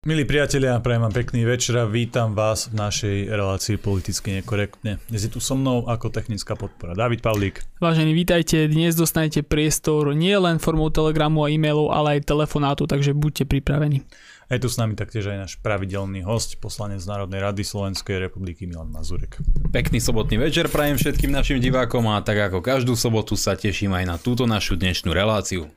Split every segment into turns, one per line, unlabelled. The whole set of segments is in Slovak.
Milí priatelia, prajem vám pekný večer a vítam vás v našej relácii politicky nekorektne. Dnes je tu so mnou ako technická podpora David Pavlík.
Vážení, vítajte. Dnes dostanete priestor nie len formou telegramu a e-mailov, ale aj telefonátu, takže buďte pripravení.
A je tu s nami taktiež aj náš pravidelný host, poslanec Národnej rady Slovenskej republiky Milan Mazurek.
Pekný sobotný večer prajem všetkým našim divákom a tak ako každú sobotu sa teším aj na túto našu dnešnú reláciu.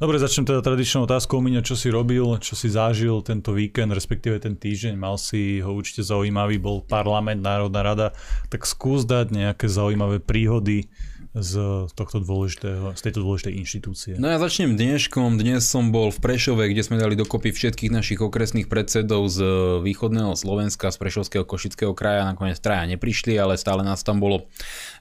Dobre, začnem teda tradičnou otázkou, Miňo, čo si robil, čo si zažil tento víkend, respektíve ten týždeň, mal si ho určite zaujímavý, bol parlament, Národná rada, tak skús dať nejaké zaujímavé príhody z, tohto dôležitého, z tejto dôležitej inštitúcie.
No ja začnem dneškom. Dnes som bol v Prešove, kde sme dali dokopy všetkých našich okresných predsedov z východného Slovenska, z Prešovského Košického kraja. Nakoniec traja neprišli, ale stále nás tam bolo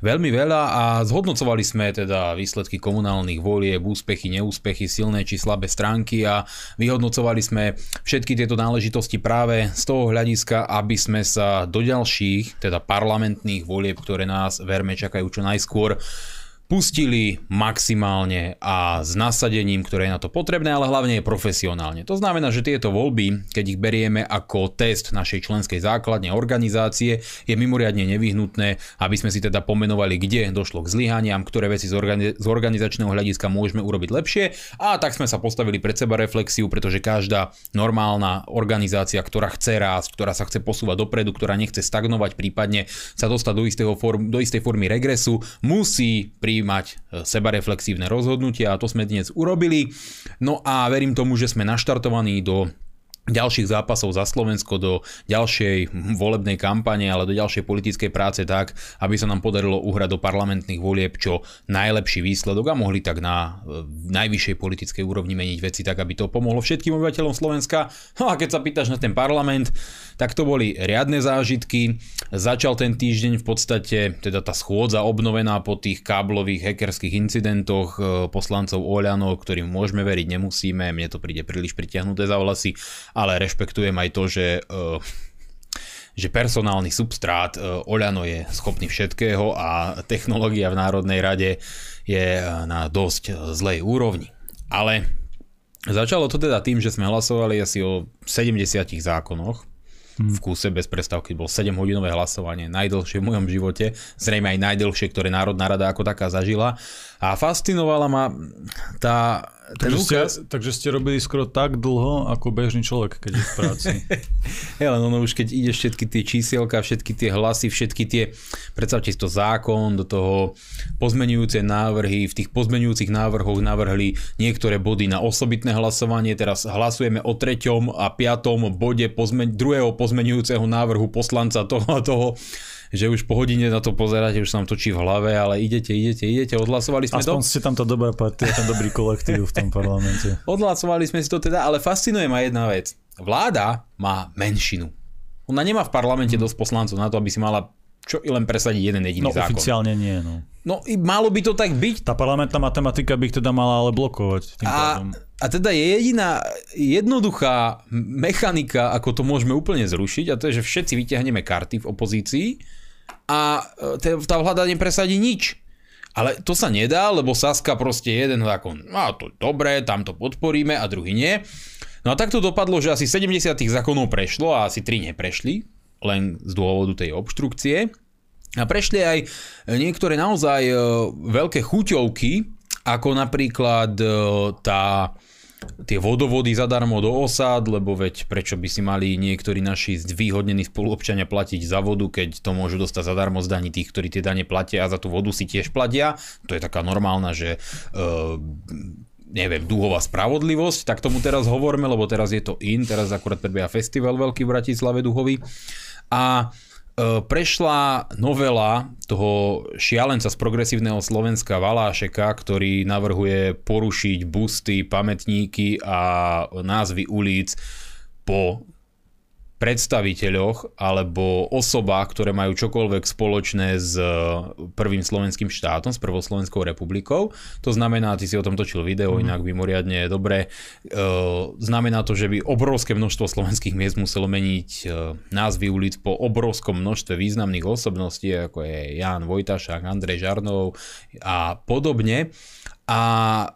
veľmi veľa a zhodnocovali sme teda výsledky komunálnych volieb, úspechy, neúspechy, silné či slabé stránky a vyhodnocovali sme všetky tieto náležitosti práve z toho hľadiska, aby sme sa do ďalších, teda parlamentných volieb, ktoré nás verme čakajú čo najskôr, pustili maximálne a s nasadením, ktoré je na to potrebné, ale hlavne je profesionálne. To znamená, že tieto voľby, keď ich berieme ako test našej členskej základne organizácie, je mimoriadne nevyhnutné, aby sme si teda pomenovali, kde došlo k zlyhaniam, ktoré veci z, organi- z organizačného hľadiska môžeme urobiť lepšie a tak sme sa postavili pred seba reflexiu, pretože každá normálna organizácia, ktorá chce rásť, ktorá sa chce posúvať dopredu, ktorá nechce stagnovať, prípadne sa dostať do, istého form- do istej formy regresu, musí pri prijímať e, sebareflexívne rozhodnutia a to sme dnes urobili. No a verím tomu, že sme naštartovaní do ďalších zápasov za Slovensko do ďalšej volebnej kampane, ale do ďalšej politickej práce tak, aby sa nám podarilo uhrať do parlamentných volieb čo najlepší výsledok a mohli tak na e, najvyššej politickej úrovni meniť veci tak, aby to pomohlo všetkým obyvateľom Slovenska. No a keď sa pýtaš na ten parlament, tak to boli riadne zážitky. Začal ten týždeň v podstate, teda tá schôdza obnovená po tých káblových hackerských incidentoch e, poslancov Oľano, ktorým môžeme veriť, nemusíme, mne to príde príliš pritiahnuté za vlasy, ale rešpektujem aj to, že uh, že personálny substrát uh, Oľano je schopný všetkého a technológia v Národnej rade je na dosť zlej úrovni. Ale začalo to teda tým, že sme hlasovali asi o 70 zákonoch, v kúse bez prestávky. Bol 7-hodinové hlasovanie, najdlhšie v mojom živote, zrejme aj najdlhšie, ktoré Národná rada ako taká zažila. A fascinovala ma tá
takže, ste, takže ste robili skoro tak dlho, ako bežný človek, keď je v práci.
Hele, no, no už keď ide všetky tie čísielka, všetky tie hlasy, všetky tie, predstavte si to zákon, do toho pozmenujúce návrhy, v tých pozmenujúcich návrhoch navrhli niektoré body na osobitné hlasovanie, teraz hlasujeme o treťom a piatom bode pozmen- druhého pozmenujúceho návrhu poslanca toho a toho že už po hodine na to pozeráte, už sa vám točí v hlave, ale idete, idete, idete, odhlasovali sme
Aspoň
to.
ste tam tá dobrá partia, ten dobrý kolektív v tom parlamente.
Odhlasovali sme si to teda, ale fascinuje ma jedna vec. Vláda má menšinu. Ona nemá v parlamente dosť poslancov na to, aby si mala čo i len presadiť jeden jediný
no,
zákon.
oficiálne nie, no.
No malo by to tak byť.
Tá parlamentná matematika by ich teda mala ale blokovať. Tým
a, a teda je jediná jednoduchá mechanika, ako to môžeme úplne zrušiť a to je, že všetci vyťahneme karty v opozícii a e, tá vláda nepresadí nič. Ale to sa nedá, lebo Saska proste jeden zákon, no to dobré, tam to podporíme a druhý nie. No a tak to dopadlo, že asi 70 zákonov prešlo a asi 3 neprešli, len z dôvodu tej obštrukcie. A prešli aj niektoré naozaj e, veľké chuťovky, ako napríklad e, tá tie vodovody zadarmo do osád, lebo veď prečo by si mali niektorí naši zvýhodnení spoluobčania platiť za vodu, keď to môžu dostať zadarmo z daní tých, ktorí tie dane platia a za tú vodu si tiež platia. To je taká normálna, že uh, neviem, dúhová spravodlivosť, tak tomu teraz hovoríme, lebo teraz je to in, teraz akurát prebieha festival veľký v Bratislave duhový. A uh, prešla novela toho šialenca z progresívneho Slovenska Valášeka, ktorý navrhuje porušiť busty, pamätníky a názvy ulic po predstaviteľoch alebo osobách, ktoré majú čokoľvek spoločné s e, prvým slovenským štátom, s prvou Slovenskou republikou. To znamená, ty si o tom točil video, mm. inak mimoriadne dobre. E, znamená to, že by obrovské množstvo slovenských miest muselo meniť e, názvy ulic po obrovskom množstve významných osobností, ako je Jan Vojtašák, Andrej Žarnov a podobne. A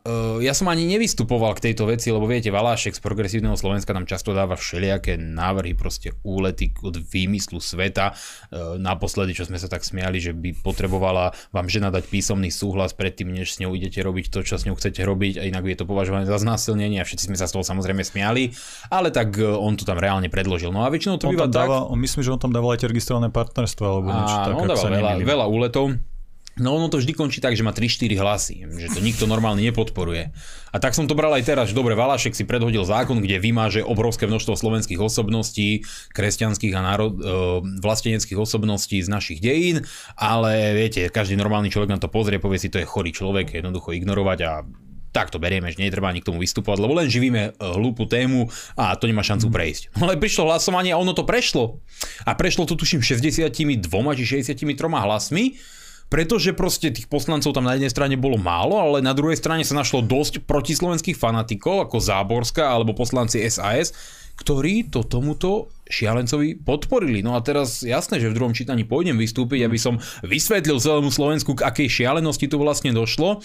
uh, ja som ani nevystupoval k tejto veci, lebo viete, Valášek z progresívneho Slovenska nám často dáva všelijaké návrhy, proste úlety od výmyslu sveta. Uh, naposledy, čo sme sa tak smiali, že by potrebovala vám žena dať písomný súhlas predtým, než s ňou idete robiť to, čo s ňou chcete robiť a inak je to považované za znásilnenie a všetci sme sa z toho samozrejme smiali, ale tak uh, on to tam reálne predložil. No a väčšinou to
on
býva tak...
Dával, myslím, že on tam dával aj tie registrované partnerstvo alebo niečo
také. On dával veľa, veľa úletov. No ono to vždy končí tak, že má 3-4 hlasy, že to nikto normálne nepodporuje. A tak som to bral aj teraz, že dobre, Valašek si predhodil zákon, kde vymáže obrovské množstvo slovenských osobností, kresťanských a národ, e, vlasteneckých osobností z našich dejín, ale viete, každý normálny človek na to pozrie, povie si, to je chorý človek, jednoducho ignorovať a tak to berieme, že netreba ani k tomu vystupovať, lebo len živíme e, hlúpu tému a to nemá šancu prejsť. No ale prišlo hlasovanie a ono to prešlo. A prešlo to tuším 62 či 63 hlasmi pretože proste tých poslancov tam na jednej strane bolo málo, ale na druhej strane sa našlo dosť protislovenských fanatikov, ako Záborská alebo poslanci SAS, ktorí to tomuto šialencovi podporili. No a teraz jasné, že v druhom čítaní pôjdem vystúpiť, aby som vysvetlil celému Slovensku, k akej šialenosti tu vlastne došlo.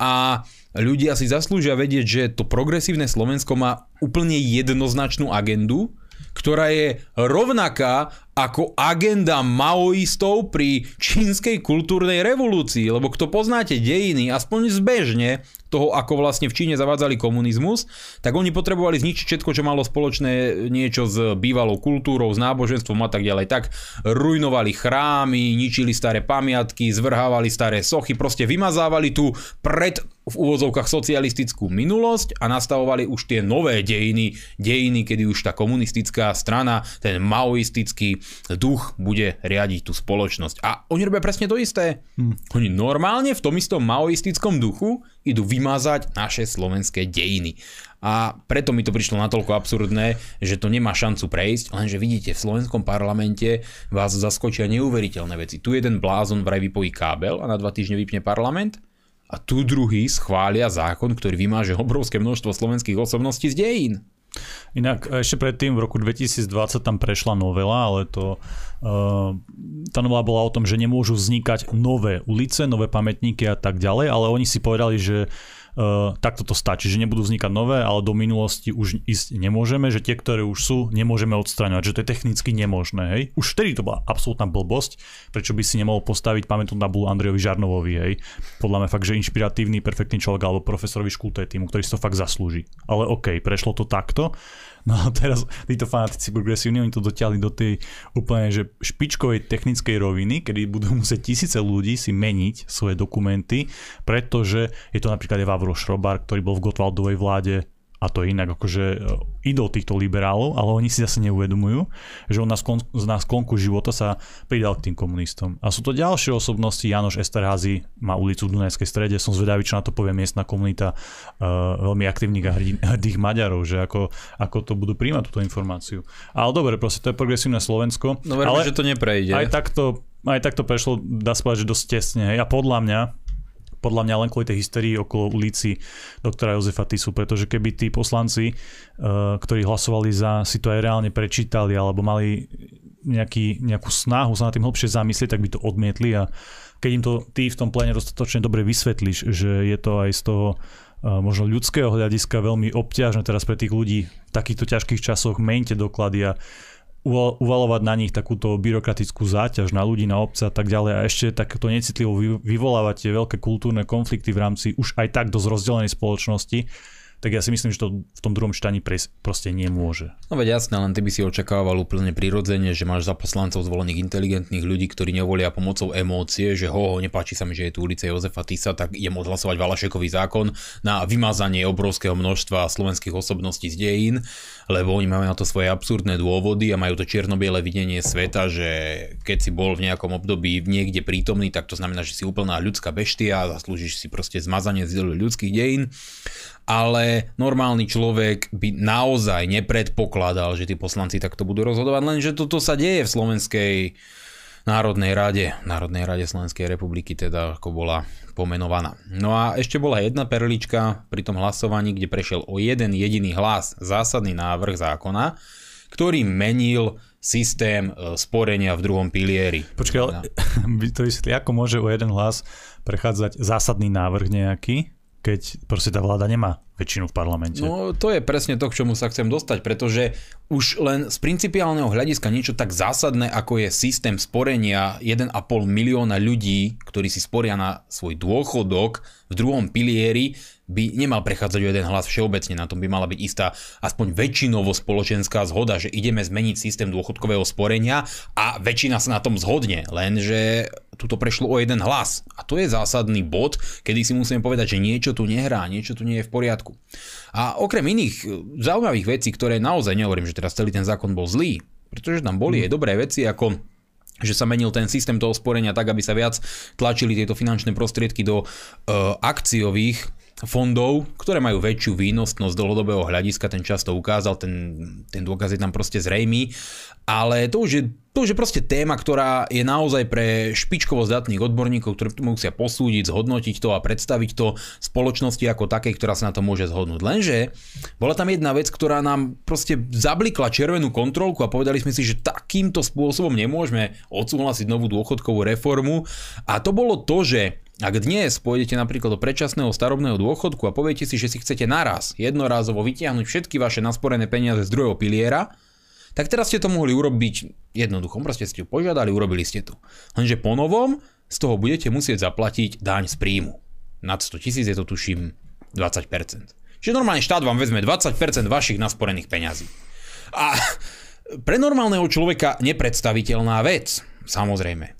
A ľudia si zaslúžia vedieť, že to progresívne Slovensko má úplne jednoznačnú agendu, ktorá je rovnaká ako agenda maoistov pri čínskej kultúrnej revolúcii. Lebo kto poznáte dejiny, aspoň zbežne, toho, ako vlastne v Číne zavádzali komunizmus, tak oni potrebovali zničiť všetko, čo malo spoločné niečo s bývalou kultúrou, s náboženstvom a tak ďalej. Tak rujnovali chrámy, ničili staré pamiatky, zvrhávali staré sochy, proste vymazávali tú pred v úvozovkách socialistickú minulosť a nastavovali už tie nové dejiny, dejiny, kedy už tá komunistická strana, ten maoistický duch bude riadiť tú spoločnosť. A oni robia presne to isté. Hmm. Oni normálne v tom istom maoistickom duchu idú vymazať naše slovenské dejiny. A preto mi to prišlo natoľko absurdné, že to nemá šancu prejsť, lenže vidíte, v slovenskom parlamente vás zaskočia neuveriteľné veci. Tu jeden blázon vraj vypojí kábel a na dva týždne vypne parlament a tu druhý schvália zákon, ktorý vymáže obrovské množstvo slovenských osobností z dejín.
Inak ešte predtým v roku 2020 tam prešla novela, ale to, uh, tá novela bola o tom, že nemôžu vznikať nové ulice, nové pamätníky a tak ďalej, ale oni si povedali, že uh, takto to stačí, že nebudú vznikať nové, ale do minulosti už ísť nemôžeme, že tie, ktoré už sú, nemôžeme odstraňovať, že to je technicky nemožné. Hej? Už vtedy to bola absolútna blbosť, prečo by si nemohol postaviť pamätnú tabulu Andrejovi Žarnovovi. Hej? Podľa mňa fakt, že inšpiratívny, perfektný človek alebo profesorovi škulté týmu, ktorý si to fakt zaslúži. Ale OK, prešlo to takto No a teraz títo fanatici progresívni, oni to dotiahli do tej úplne že špičkovej technickej roviny, kedy budú musieť tisíce ľudí si meniť svoje dokumenty, pretože je to napríklad Vavro Šrobar, ktorý bol v Gotwaldovej vláde a to je inak akože e, idol týchto liberálov, ale oni si zase neuvedomujú, že on na, sklon, na sklonku života sa pridal k tým komunistom. A sú to ďalšie osobnosti, Janoš Esterházy má ulicu v Dunajskej strede, som zvedavý, čo na to povie miestna komunita uh, veľmi aktívnych a hrdých Maďarov, že ako, ako to budú príjmať túto informáciu. Ale dobre, proste to je progresívne Slovensko.
No verím,
ale
že to neprejde.
Aj takto, aj takto prešlo, dá sa povedať, že dosť tesne. A podľa mňa, podľa mňa len kvôli tej hysterii okolo ulici doktora Jozefa Tisu, pretože keby tí poslanci, uh, ktorí hlasovali za, si to aj reálne prečítali alebo mali nejaký, nejakú snahu sa na tým hlbšie zamyslieť, tak by to odmietli a keď im to ty v tom pléne dostatočne dobre vysvetlíš, že je to aj z toho uh, možno ľudského hľadiska veľmi obťažné teraz pre tých ľudí v takýchto ťažkých časoch, mente doklady a uvalovať na nich takúto byrokratickú záťaž na ľudí, na obce a tak ďalej. A ešte takto necitlivo vyvolávať tie veľké kultúrne konflikty v rámci už aj tak dosť rozdelenej spoločnosti, tak ja si myslím, že to v tom druhom čítaní proste nemôže.
No veď jasné, len ty by si očakával úplne prirodzene, že máš za poslancov zvolených inteligentných ľudí, ktorí nevolia pomocou emócie, že ho, ho nepáči sa mi, že je tu ulica Jozefa Tisa, tak idem odhlasovať Valašekový zákon na vymazanie obrovského množstva slovenských osobností z dejín, lebo oni majú na to svoje absurdné dôvody a majú to čierno-biele videnie sveta, že keď si bol v nejakom období niekde prítomný, tak to znamená, že si úplná ľudská beštia zaslúžiš si proste zmazanie z ľudských dejín ale normálny človek by naozaj nepredpokladal, že tí poslanci takto budú rozhodovať, lenže toto sa deje v Slovenskej Národnej rade, Národnej rade Slovenskej republiky, teda ako bola pomenovaná. No a ešte bola jedna perlička pri tom hlasovaní, kde prešiel o jeden jediný hlas zásadný návrh zákona, ktorý menil systém e, sporenia v druhom pilieri.
Počkaj, ale to vysvetli, ako môže o jeden hlas prechádzať zásadný návrh nejaký? Keď proste tá vláda nemá väčšinu v parlamente.
No to je presne to, k čomu sa chcem dostať, pretože už len z principiálneho hľadiska niečo tak zásadné, ako je systém sporenia 1,5 milióna ľudí, ktorí si sporia na svoj dôchodok v druhom pilieri, by nemal prechádzať o jeden hlas všeobecne, na tom by mala byť istá aspoň väčšinovo spoločenská zhoda, že ideme zmeniť systém dôchodkového sporenia a väčšina sa na tom zhodne, lenže tuto prešlo o jeden hlas. A to je zásadný bod, kedy si musíme povedať, že niečo tu nehrá, niečo tu nie je v poriadku. A okrem iných e, zaujímavých vecí, ktoré naozaj nehovorím, že teraz celý ten zákon bol zlý, pretože tam boli aj dobré veci, ako že sa menil ten systém toho sporenia tak, aby sa viac tlačili tieto finančné prostriedky do uh, akciových fondov, ktoré majú väčšiu výnosnosť z dlhodobého hľadiska, ten často ukázal, ten, ten dôkaz je tam proste zrejmý, ale to už je, to už je proste téma, ktorá je naozaj pre špičkovo zdatných odborníkov, ktorí to musia posúdiť, zhodnotiť to a predstaviť to spoločnosti ako takej, ktorá sa na to môže zhodnúť. Lenže bola tam jedna vec, ktorá nám proste zablikla červenú kontrolku a povedali sme si, že takýmto spôsobom nemôžeme odsúhlasiť novú dôchodkovú reformu a to bolo to, že ak dnes pôjdete napríklad do predčasného starobného dôchodku a poviete si, že si chcete naraz jednorázovo vytiahnuť všetky vaše nasporené peniaze z druhého piliera, tak teraz ste to mohli urobiť jednoducho, proste ste ju požiadali, urobili ste to. Lenže po novom z toho budete musieť zaplatiť daň z príjmu. Nad 100 tisíc je to tuším 20%. Čiže normálne štát vám vezme 20% vašich nasporených peňazí. A pre normálneho človeka nepredstaviteľná vec, samozrejme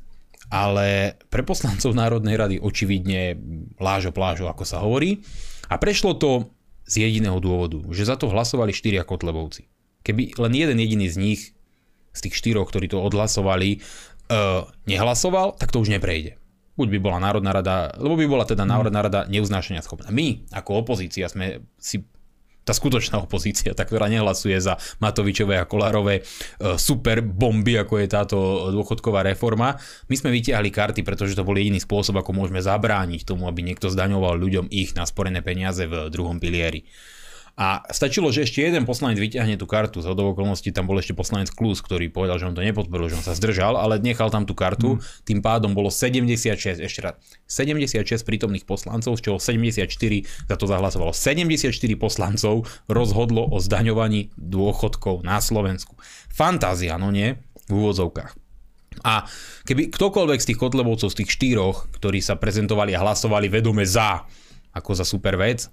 ale pre poslancov Národnej rady očividne lážo plážo, ako sa hovorí. A prešlo to z jediného dôvodu, že za to hlasovali štyria kotlebovci. Keby len jeden jediný z nich, z tých štyroch, ktorí to odhlasovali, uh, nehlasoval, tak to už neprejde. Buď by bola Národná rada, lebo by bola teda Národná rada neuznášania schopná. My, ako opozícia, sme si tá skutočná opozícia, tá, ktorá nehlasuje za Matovičové a Kolárové e, super bomby, ako je táto dôchodková reforma. My sme vytiahli karty, pretože to bol jediný spôsob, ako môžeme zabrániť tomu, aby niekto zdaňoval ľuďom ich nasporené peniaze v druhom pilieri. A stačilo, že ešte jeden poslanec vyťahne tú kartu. Z okolností tam bol ešte poslanec Klus, ktorý povedal, že on to nepodporil, že on sa zdržal, ale nechal tam tú kartu. Mm. Tým pádom bolo 76, ešte raz, 76 prítomných poslancov, z čoho 74 za to zahlasovalo. 74 poslancov rozhodlo o zdaňovaní dôchodkov na Slovensku. Fantázia, no nie? V úvodzovkách. A keby ktokoľvek z tých kotlebovcov, z tých štyroch, ktorí sa prezentovali a hlasovali vedome za, ako za super vec,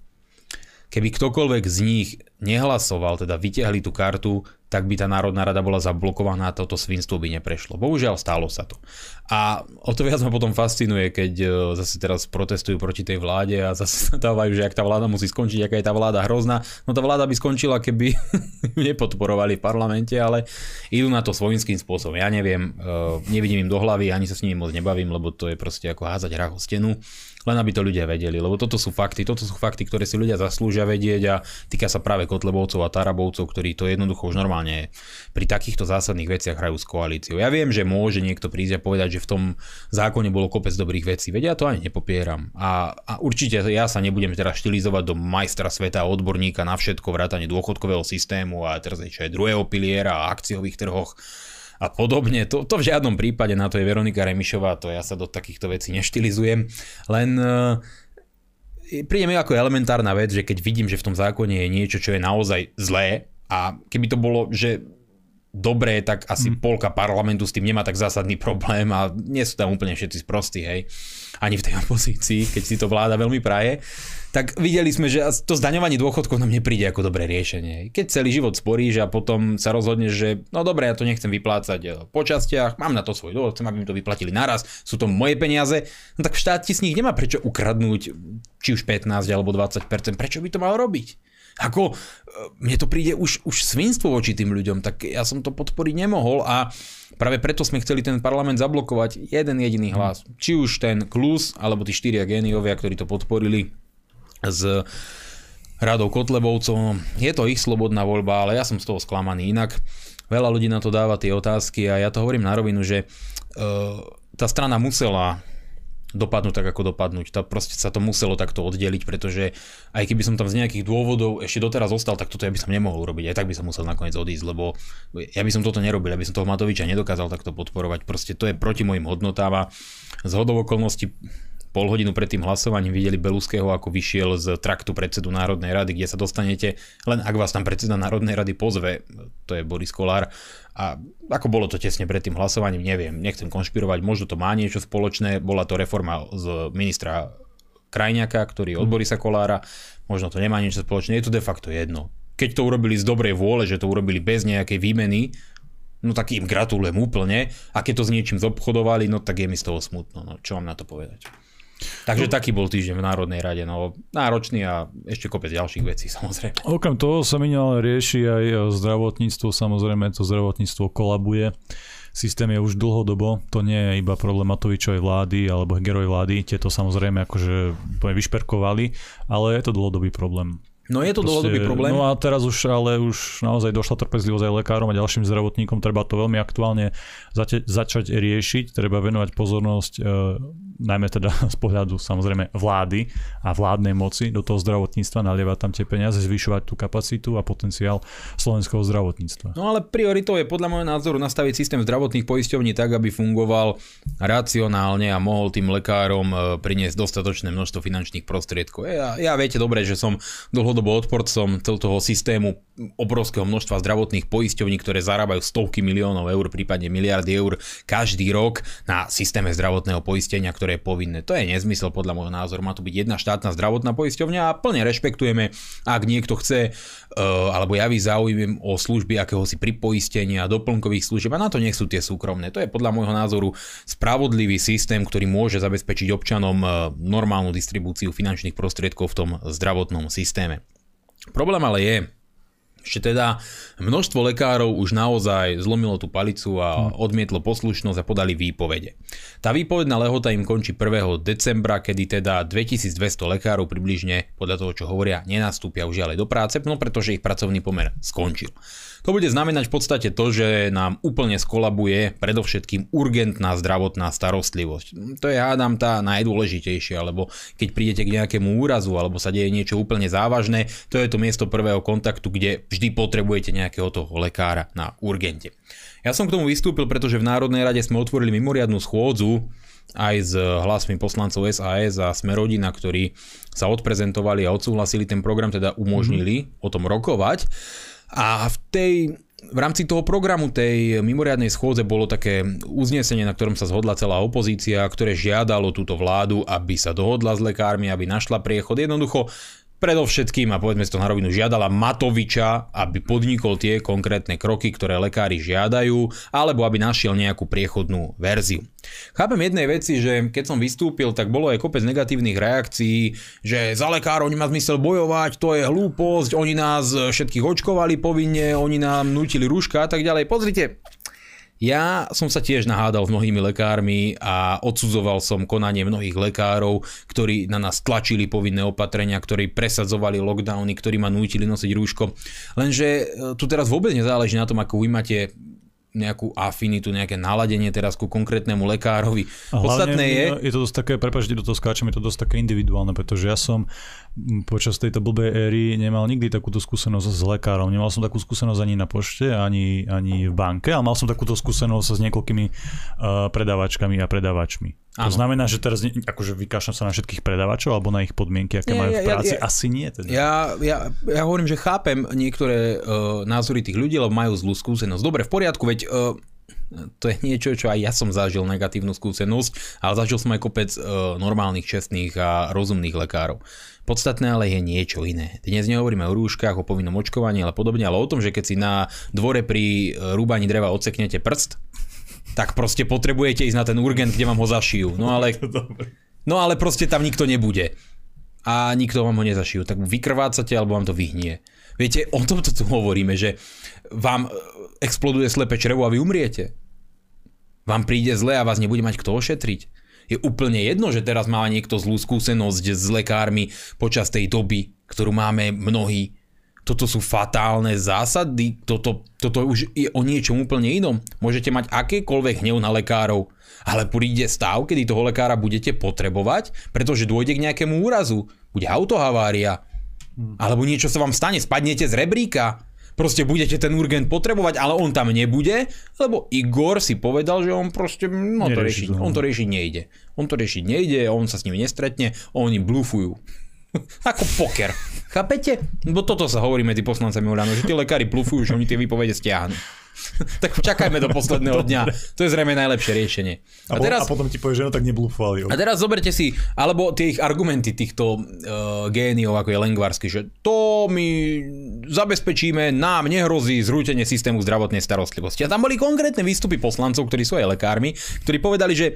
keby ktokoľvek z nich nehlasoval, teda vytiahli tú kartu, tak by tá Národná rada bola zablokovaná a toto svinstvo by neprešlo. Bohužiaľ stálo sa to. A o to viac ma potom fascinuje, keď e, zase teraz protestujú proti tej vláde a zase dávajú, že ak tá vláda musí skončiť, aká je tá vláda hrozná. No tá vláda by skončila, keby nepodporovali v parlamente, ale idú na to svojinským spôsobom. Ja neviem, e, nevidím im do hlavy, ani sa s nimi moc nebavím, lebo to je proste ako házať hrách o stenu len aby to ľudia vedeli, lebo toto sú fakty, toto sú fakty, ktoré si ľudia zaslúžia vedieť a týka sa práve Kotlebovcov a Tarabovcov, ktorí to jednoducho už normálne pri takýchto zásadných veciach hrajú s koalíciou. Ja viem, že môže niekto prísť a povedať, že v tom zákone bolo kopec dobrých vecí, vedia, ja to ani nepopieram. A, a určite ja sa nebudem teraz štilizovať do majstra sveta odborníka na všetko, vrátanie dôchodkového systému a teraz aj druhého piliera a akciových trhoch a podobne. To, to v žiadnom prípade, na to je Veronika Remišová, to ja sa do takýchto vecí neštilizujem, len uh, príde mi ako elementárna vec, že keď vidím, že v tom zákone je niečo, čo je naozaj zlé a keby to bolo, že dobré, tak asi hmm. polka parlamentu s tým nemá tak zásadný problém a nie sú tam úplne všetci sprostí, hej. Ani v tej opozícii, keď si to vláda veľmi praje tak videli sme, že to zdaňovanie dôchodkov nám nepríde ako dobré riešenie. Keď celý život sporíš a potom sa rozhodneš, že no dobre, ja to nechcem vyplácať eh, po častiach, mám na to svoj dôvod, chcem, aby mi to vyplatili naraz, sú to moje peniaze, no tak štát ti z nich nemá prečo ukradnúť či už 15 alebo 20%, prečo by to mal robiť? Ako, eh, mne to príde už, už svinstvo voči tým ľuďom, tak ja som to podporiť nemohol a práve preto sme chceli ten parlament zablokovať jeden jediný hlas. Či už ten Klus, alebo tí štyria géniovia, ktorí to podporili, s radou Kotlebovcov. Je to ich slobodná voľba, ale ja som z toho sklamaný. Inak veľa ľudí na to dáva tie otázky a ja to hovorím na rovinu, že uh, tá strana musela dopadnúť tak, ako dopadnúť. To proste sa to muselo takto oddeliť, pretože aj keby som tam z nejakých dôvodov ešte doteraz zostal, tak toto ja by som nemohol urobiť. Aj tak by som musel nakoniec odísť, lebo ja by som toto nerobil, aby som toho Matoviča nedokázal takto podporovať. Proste to je proti mojim hodnotám a z hodov okolností pol hodinu pred tým hlasovaním videli Beluského, ako vyšiel z traktu predsedu Národnej rady, kde sa dostanete, len ak vás tam predseda Národnej rady pozve, to je Boris Kolár, a ako bolo to tesne pred tým hlasovaním, neviem, nechcem konšpirovať, možno to má niečo spoločné, bola to reforma z ministra Krajňaka, ktorý je od mhm. Borisa Kolára, možno to nemá niečo spoločné, je to de facto jedno. Keď to urobili z dobrej vôle, že to urobili bez nejakej výmeny, no tak im gratulujem úplne. A keď to s niečím zobchodovali, no tak je mi z toho smutno. No čo mám na to povedať? Takže taký bol týždeň v Národnej rade, no náročný a ešte kopec ďalších vecí samozrejme.
Okrem toho sa mi ale rieši aj zdravotníctvo, samozrejme to zdravotníctvo kolabuje. Systém je už dlhodobo, to nie je iba problém Matovičovej vlády alebo Hegerovej vlády, tieto samozrejme akože vyšperkovali, ale je to dlhodobý problém.
No je to Proste, dlhodobý problém.
No a teraz už ale už naozaj došla trpezlivosť aj lekárom a ďalším zdravotníkom. Treba to veľmi aktuálne zate, začať riešiť. Treba venovať pozornosť e, najmä teda z pohľadu samozrejme vlády a vládnej moci do toho zdravotníctva, nalievať tam tie peniaze, zvyšovať tú kapacitu a potenciál slovenského zdravotníctva.
No ale prioritou je podľa môjho názoru nastaviť systém zdravotných poisťovní tak, aby fungoval racionálne a mohol tým lekárom e, priniesť dostatočné množstvo finančných prostriedkov. Ja, ja viete dobre, že som dlho dlhodobo odporcom toho systému obrovského množstva zdravotných poisťovní, ktoré zarábajú stovky miliónov eur, prípadne miliardy eur každý rok na systéme zdravotného poistenia, ktoré je povinné. To je nezmysel podľa môjho názoru. Má tu byť jedna štátna zdravotná poisťovňa a plne rešpektujeme, ak niekto chce uh, alebo javí záujem o služby akéhosi pripoistenia, doplnkových služieb a na to nech sú tie súkromné. To je podľa môjho názoru spravodlivý systém, ktorý môže zabezpečiť občanom uh, normálnu distribúciu finančných prostriedkov v tom zdravotnom systéme. Problém ale je, že teda množstvo lekárov už naozaj zlomilo tú palicu a hm. odmietlo poslušnosť a podali výpovede. Tá výpovedná lehota im končí 1. decembra, kedy teda 2200 lekárov približne, podľa toho čo hovoria, nenastúpia už ďalej do práce, no pretože ich pracovný pomer skončil. To bude znamenať v podstate to, že nám úplne skolabuje predovšetkým urgentná zdravotná starostlivosť. To je hádam tá najdôležitejšia, lebo keď prídete k nejakému úrazu alebo sa deje niečo úplne závažné, to je to miesto prvého kontaktu, kde vždy potrebujete nejakého toho lekára na urgente. Ja som k tomu vystúpil, pretože v Národnej rade sme otvorili mimoriadnú schôdzu aj s hlasmi poslancov SAS a Smerodina, ktorí sa odprezentovali a odsúhlasili ten program, teda umožnili mm-hmm. o tom rokovať. A v tej v rámci toho programu tej mimoriadnej schôdze bolo také uznesenie, na ktorom sa zhodla celá opozícia, ktoré žiadalo túto vládu, aby sa dohodla s lekármi, aby našla priechod. Jednoducho Predovšetkým, a povedzme si to na rovinu, žiadala Matoviča, aby podnikol tie konkrétne kroky, ktoré lekári žiadajú, alebo aby našiel nejakú priechodnú verziu. Chápem jednej veci, že keď som vystúpil, tak bolo aj kopec negatívnych reakcií, že za lekárov nemá zmysel bojovať, to je hlúposť, oni nás všetkých očkovali povinne, oni nám nutili rúška a tak ďalej. Pozrite, ja som sa tiež nahádal s mnohými lekármi a odsudzoval som konanie mnohých lekárov, ktorí na nás tlačili povinné opatrenia, ktorí presadzovali lockdowny, ktorí ma nútili nosiť rúško. Lenže e, tu teraz vôbec nezáleží na tom, ako vy máte nejakú afinitu, nejaké naladenie teraz ku konkrétnemu lekárovi.
A Podstatné je... Je to dosť také, prepáčte, do toho skáčem, je to dosť také individuálne, pretože ja som počas tejto blbej éry nemal nikdy takúto skúsenosť s lekárom. Nemal som takú skúsenosť ani na pošte, ani, ani v banke, ale mal som takúto skúsenosť s niekoľkými uh, predávačkami a predávačmi. To znamená, že teraz akože vykašľam sa na všetkých predávačov alebo na ich podmienky, aké nie, majú v práci? Ja, ja, Asi nie. Teda.
Ja, ja, ja hovorím, že chápem niektoré uh, názory tých ľudí, lebo majú zlú skúsenosť. Dobre, v poriadku, veď uh, to je niečo, čo aj ja som zažil negatívnu skúsenosť, ale zažil som aj kopec uh, normálnych, čestných a rozumných lekárov. Podstatné ale je niečo iné. Dnes nehovoríme o rúškach, o povinnom očkovaní, ale podobne, ale o tom, že keď si na dvore pri rúbaní dreva odseknete prst, tak proste potrebujete ísť na ten urgent, kde vám ho zašijú. No ale, no ale proste tam nikto nebude. A nikto vám ho nezašijú. Tak vykrvácate alebo vám to vyhnie. Viete, o tomto tu hovoríme, že vám exploduje slepe črevo a vy umriete. Vám príde zle a vás nebude mať kto ošetriť. Je úplne jedno, že teraz má niekto zlú skúsenosť s lekármi počas tej doby, ktorú máme mnohí toto sú fatálne zásady, toto, toto už je o niečom úplne inom. Môžete mať akékoľvek hnev na lekárov, ale príde stav, kedy toho lekára budete potrebovať, pretože dôjde k nejakému úrazu. Bude autohavária, alebo niečo sa vám stane, spadnete z rebríka. Proste budete ten urgent potrebovať, ale on tam nebude, lebo Igor si povedal, že on proste, no to
to, no.
on to riešiť nejde. On to riešiť nejde, on sa s nimi nestretne, oni blufujú. Ako poker. Chápete? Bo toto sa hovorí medzi poslancami Oľano, že tí lekári blufujú, že oni tie výpovede stiahnu. tak čakajme do posledného dňa. To je zrejme najlepšie riešenie.
A, a, teraz... a potom ti povie, že no tak neblúfovali.
A teraz zoberte si, alebo tie ich argumenty týchto uh, géniov, ako je Lengvarsky, že to my zabezpečíme, nám nehrozí zrútenie systému zdravotnej starostlivosti. A tam boli konkrétne výstupy poslancov, ktorí sú aj lekármi, ktorí povedali, že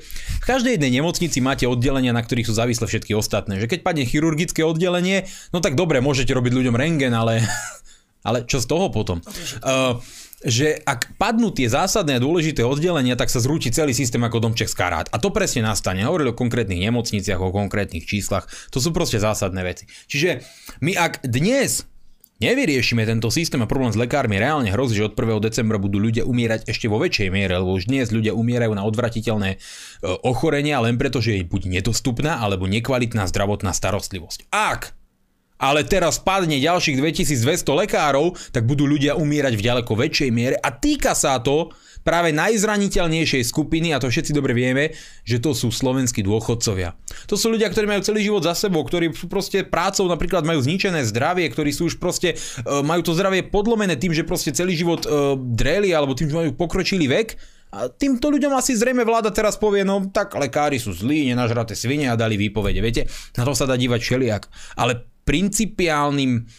v každej jednej nemocnici máte oddelenia, na ktorých sú závislé všetky ostatné. Že keď padne chirurgické oddelenie, no tak dobre, môžete robiť ľuďom rengen, ale, ale čo z toho potom? Uh, že ak padnú tie zásadné a dôležité oddelenia, tak sa zrúti celý systém ako domček z karát. A to presne nastane. Hovorili o konkrétnych nemocniciach, o konkrétnych číslach. To sú proste zásadné veci. Čiže my ak dnes nevyriešime tento systém a problém s lekármi, reálne hrozí, že od 1. decembra budú ľudia umierať ešte vo väčšej miere, lebo už dnes ľudia umierajú na odvratiteľné e, ochorenia len preto, že je buď nedostupná alebo nekvalitná zdravotná starostlivosť. Ak ale teraz padne ďalších 2200 lekárov, tak budú ľudia umierať v ďaleko väčšej miere a týka sa to práve najzraniteľnejšej skupiny, a to všetci dobre vieme, že to sú slovenskí dôchodcovia. To sú ľudia, ktorí majú celý život za sebou, ktorí sú proste prácou napríklad majú zničené zdravie, ktorí sú už proste, e, majú to zdravie podlomené tým, že proste celý život e, dreli alebo tým, že majú pokročilý vek a týmto ľuďom asi zrejme vláda teraz povie, no tak lekári sú zlí, nenažraté svine a dali výpovede. Viete, na to sa dá dívať všelijak. Ale principiálnym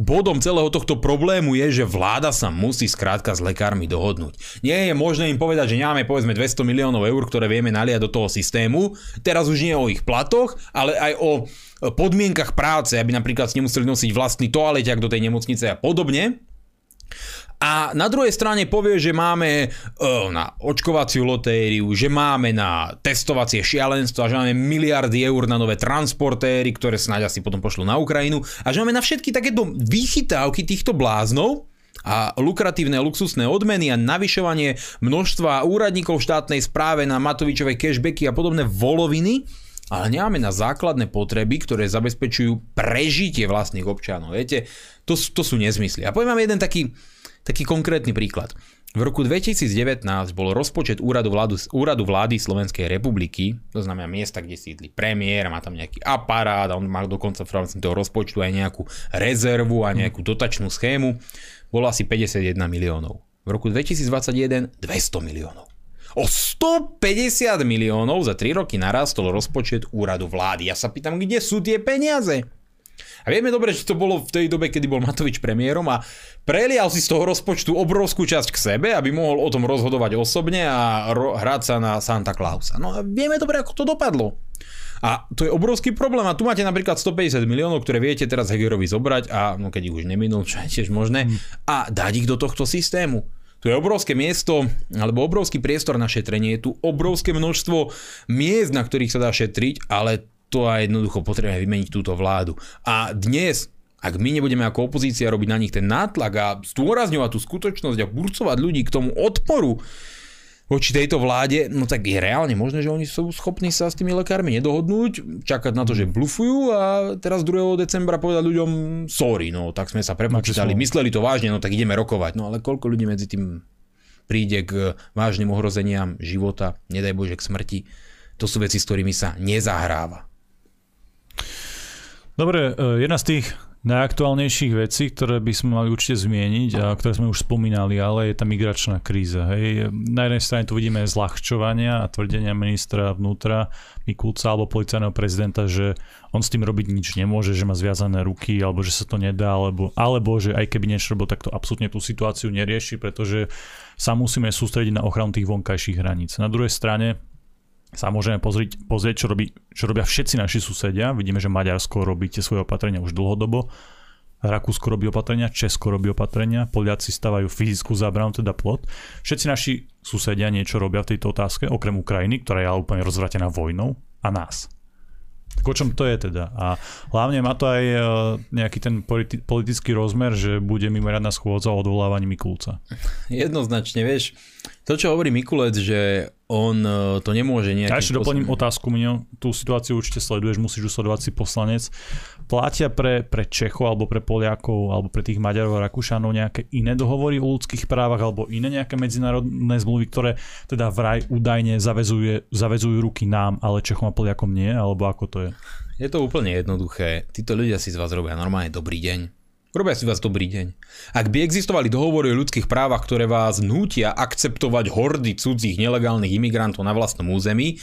bodom celého tohto problému je, že vláda sa musí skrátka s lekármi dohodnúť. Nie je možné im povedať, že nemáme povedzme 200 miliónov eur, ktoré vieme naliať do toho systému. Teraz už nie o ich platoch, ale aj o podmienkach práce, aby napríklad nemuseli nosiť vlastný toaleťak do tej nemocnice a podobne. A na druhej strane povie, že máme uh, na očkovaciu lotériu, že máme na testovacie šialenstvo, že máme miliardy eur na nové transportéry, ktoré snáď asi potom pošlú na Ukrajinu a že máme na všetky takéto výchytávky týchto bláznov, a lukratívne luxusné odmeny a navyšovanie množstva úradníkov štátnej správe na Matovičové cashbacky a podobné voloviny, ale nemáme na základné potreby, ktoré zabezpečujú prežitie vlastných občanov. Viete, to, to sú nezmysly. A poviem vám jeden taký, taký konkrétny príklad. V roku 2019 bol rozpočet úradu, vládu, úradu vlády Slovenskej republiky, to znamená miesta, kde sídli premiér, má tam nejaký aparát a on má dokonca v rámci toho rozpočtu aj nejakú rezervu a nejakú dotačnú schému, bolo asi 51 miliónov. V roku 2021 200 miliónov. O 150 miliónov za 3 roky narastol rozpočet úradu vlády. Ja sa pýtam, kde sú tie peniaze? A vieme dobre, že to bolo v tej dobe, kedy bol Matovič premiérom a prelial si z toho rozpočtu obrovskú časť k sebe, aby mohol o tom rozhodovať osobne a ro- hrať sa na Santa Clausa. No a vieme dobre, ako to dopadlo. A to je obrovský problém. A tu máte napríklad 150 miliónov, ktoré viete teraz Hegerovi zobrať a no keď ich už neminul, čo je tiež možné, a dať ich do tohto systému. Tu je obrovské miesto, alebo obrovský priestor na šetrenie, je tu obrovské množstvo miest, na ktorých sa dá šetriť, ale to aj jednoducho potrebujeme vymeniť túto vládu. A dnes ak my nebudeme ako opozícia robiť na nich ten nátlak a zdôrazňovať tú skutočnosť a burcovať ľudí k tomu odporu, voči tejto vláde, no tak je reálne možné, že oni sú schopní sa s tými lekármi nedohodnúť, čakať na to, že blufujú a teraz 2. decembra povedať ľuďom sorry, no tak sme sa prepočítali, mysleli to vážne, no tak ideme rokovať. No ale koľko ľudí medzi tým príde k vážnym ohrozeniam života, nedaj Bože k smrti, to sú veci, s ktorými sa nezahráva.
Dobre, e, jedna z tých najaktuálnejších vecí, ktoré by sme mali určite zmieniť a ktoré sme už spomínali, ale je tá migračná kríza. Hej. Na jednej strane tu vidíme zľahčovania a tvrdenia ministra vnútra Mikulca alebo policajného prezidenta, že on s tým robiť nič nemôže, že má zviazané ruky alebo že sa to nedá, alebo, alebo že aj keby niečo robil, tak to absolútne tú situáciu nerieši, pretože sa musíme sústrediť na ochranu tých vonkajších hraníc. Na druhej strane sa môžeme pozrieť, pozrieť čo, robí, čo robia všetci naši susedia. Vidíme, že Maďarsko robí tie svoje opatrenia už dlhodobo. Rakúsko robí opatrenia, Česko robí opatrenia, Poliaci stavajú fyzickú zábranu, teda plot. Všetci naši susedia niečo robia v tejto otázke, okrem Ukrajiny, ktorá je ale úplne rozvratená vojnou, a nás. Tak o čom to je teda? A hlavne má to aj e, nejaký ten politi- politický rozmer, že bude mimoriadná schôdza o odvolávaní Mikulca.
Jednoznačne, vieš, to čo hovorí Mikulec, že on e, to nemôže nejakým
Ja ešte doplním otázku, Miňo. Tú situáciu určite sleduješ, musíš už sledovať si poslanec. Platia pre, pre Čechov alebo pre Poliakov alebo pre tých Maďarov a Rakúšanov nejaké iné dohovory o ľudských právach alebo iné nejaké medzinárodné zmluvy, ktoré teda vraj údajne zavezuje, zavezujú ruky nám, ale Čechom a Poliakom nie? Alebo ako to je?
Je to úplne jednoduché. Títo ľudia si z vás robia normálne dobrý deň. Robia si vás dobrý deň. Ak by existovali dohovory o ľudských právach, ktoré vás nútia akceptovať hordy cudzích nelegálnych imigrantov na vlastnom území,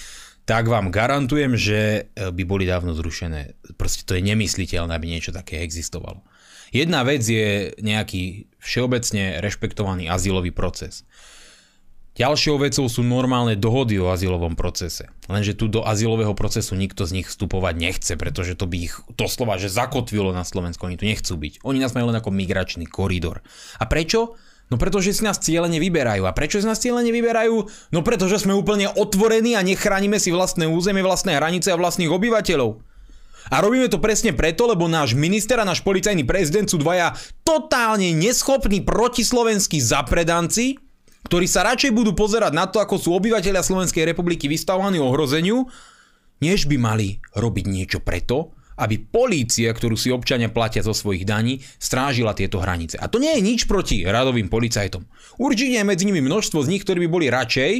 tak vám garantujem, že e, by boli dávno zrušené. Proste to je nemysliteľné, aby niečo také existovalo. Jedna vec je nejaký všeobecne rešpektovaný azylový proces. Ďalšou vecou sú normálne dohody o azylovom procese. Lenže tu do azylového procesu nikto z nich vstupovať nechce, pretože to by ich doslova že zakotvilo na Slovensku. Oni tu nechcú byť. Oni nás majú len ako migračný koridor. A prečo? No pretože si nás cieľene vyberajú. A prečo si nás cieľene vyberajú? No pretože sme úplne otvorení a nechránime si vlastné územie, vlastné hranice a vlastných obyvateľov. A robíme to presne preto, lebo náš minister a náš policajný prezident sú dvaja totálne neschopní protislovenskí zapredanci, ktorí sa radšej budú pozerať na to, ako sú obyvateľia Slovenskej republiky vystavovaní ohrozeniu, než by mali robiť niečo preto, aby polícia, ktorú si občania platia zo svojich daní, strážila tieto hranice. A to nie je nič proti radovým policajtom. Určite je medzi nimi množstvo z nich, ktorí by boli radšej,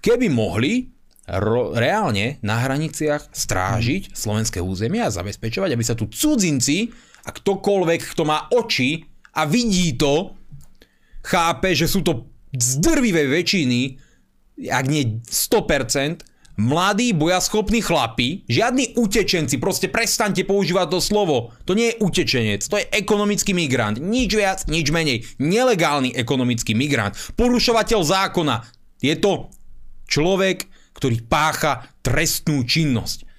keby mohli ro- reálne na hraniciach strážiť slovenské územie a zabezpečovať, aby sa tu cudzinci a ktokoľvek, kto má oči a vidí to, chápe, že sú to z drvivej väčšiny, ak nie 100%, mladí, bojaschopní chlapi, žiadni utečenci, proste prestaňte používať to slovo. To nie je utečenec, to je ekonomický migrant. Nič viac, nič menej. Nelegálny ekonomický migrant. Porušovateľ zákona. Je to človek, ktorý pácha trestnú činnosť.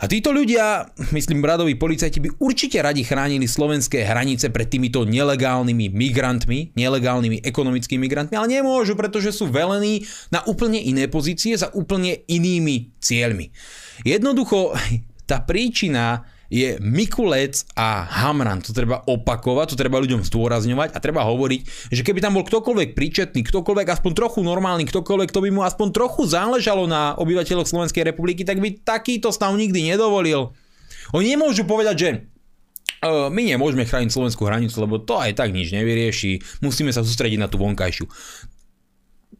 A títo ľudia, myslím bradoví policajti, by určite radi chránili slovenské hranice pred týmito nelegálnymi migrantmi, nelegálnymi ekonomickými migrantmi, ale nemôžu, pretože sú velení na úplne iné pozície za úplne inými cieľmi. Jednoducho, tá príčina je Mikulec a Hamran. To treba opakovať, to treba ľuďom zdôrazňovať a treba hovoriť, že keby tam bol ktokoľvek príčetný, ktokoľvek aspoň trochu normálny, ktokoľvek, to by mu aspoň trochu záležalo na obyvateľoch Slovenskej republiky, tak by takýto stav nikdy nedovolil. Oni nemôžu povedať, že uh, my nemôžeme chrániť slovenskú hranicu, lebo to aj tak nič nevyrieši, musíme sa sústrediť na tú vonkajšiu.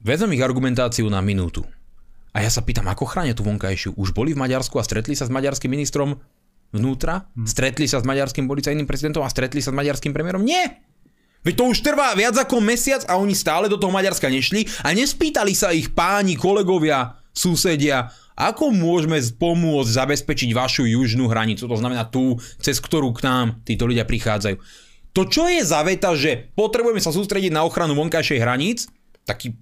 Vezmem ich argumentáciu na minútu. A ja sa pýtam, ako chránia tú vonkajšiu? Už boli v Maďarsku a stretli sa s maďarským ministrom vnútra, hmm. stretli sa s maďarským policajným prezidentom a stretli sa s maďarským premiérom? Nie! Veď to už trvá viac ako mesiac a oni stále do toho Maďarska nešli a nespýtali sa ich páni, kolegovia, susedia, ako môžeme pomôcť zabezpečiť vašu južnú hranicu, to znamená tú, cez ktorú k nám títo ľudia prichádzajú. To čo je za veta, že potrebujeme sa sústrediť na ochranu vonkajšej hraníc, taký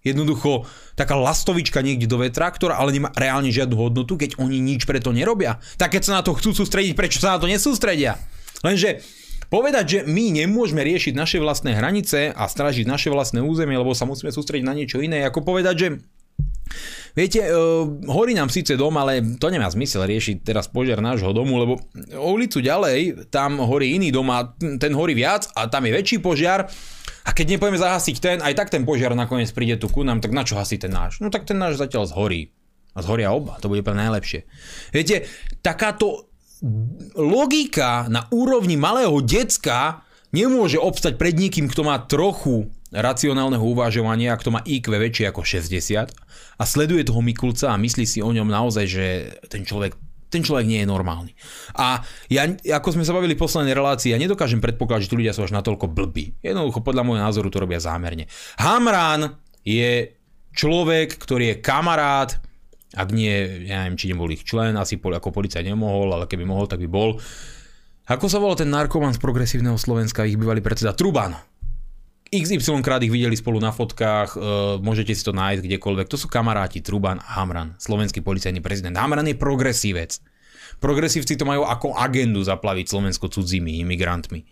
Jednoducho taká lastovička niekde do vetra, ktorá ale nemá reálne žiadnu hodnotu, keď oni nič preto nerobia. Tak keď sa na to chcú sústrediť, prečo sa na to nesústredia? Lenže povedať, že my nemôžeme riešiť naše vlastné hranice a stražiť naše vlastné územie, lebo sa musíme sústrediť na niečo iné, ako povedať, že Viete, uh, horí nám síce dom, ale to nemá zmysel riešiť teraz požiar nášho domu, lebo o ulicu ďalej, tam horí iný dom a ten horí viac a tam je väčší požiar a keď nepojeme zahasiť ten, aj tak ten požiar nakoniec príde tu ku nám, tak na čo hasí ten náš? No tak ten náš zatiaľ zhorí. A zhoria oba, to bude úplne najlepšie. Viete, takáto logika na úrovni malého decka nemôže obstať pred niekým, kto má trochu racionálneho uvažovania, kto má IQ väčšie ako 60 a sleduje toho Mikulca a myslí si o ňom naozaj, že ten človek ten človek nie je normálny. A ja, ako sme sa bavili v poslednej relácii, ja nedokážem predpokladať, že tu ľudia sú až natoľko blbí. Jednoducho podľa môjho názoru to robia zámerne. Hamran je človek, ktorý je kamarát, ak nie, ja neviem, či nebol ich člen, asi ako policajt nemohol, ale keby mohol, tak by bol. Ako sa volal ten narkoman z progresívneho Slovenska, ich bývalý predseda Truban. XY krát ich videli spolu na fotkách, uh, môžete si to nájsť kdekoľvek. To sú kamaráti Truban a Hamran, slovenský policajný prezident. Hamran je progresívec. Progresívci to majú ako agendu zaplaviť Slovensko cudzími imigrantmi.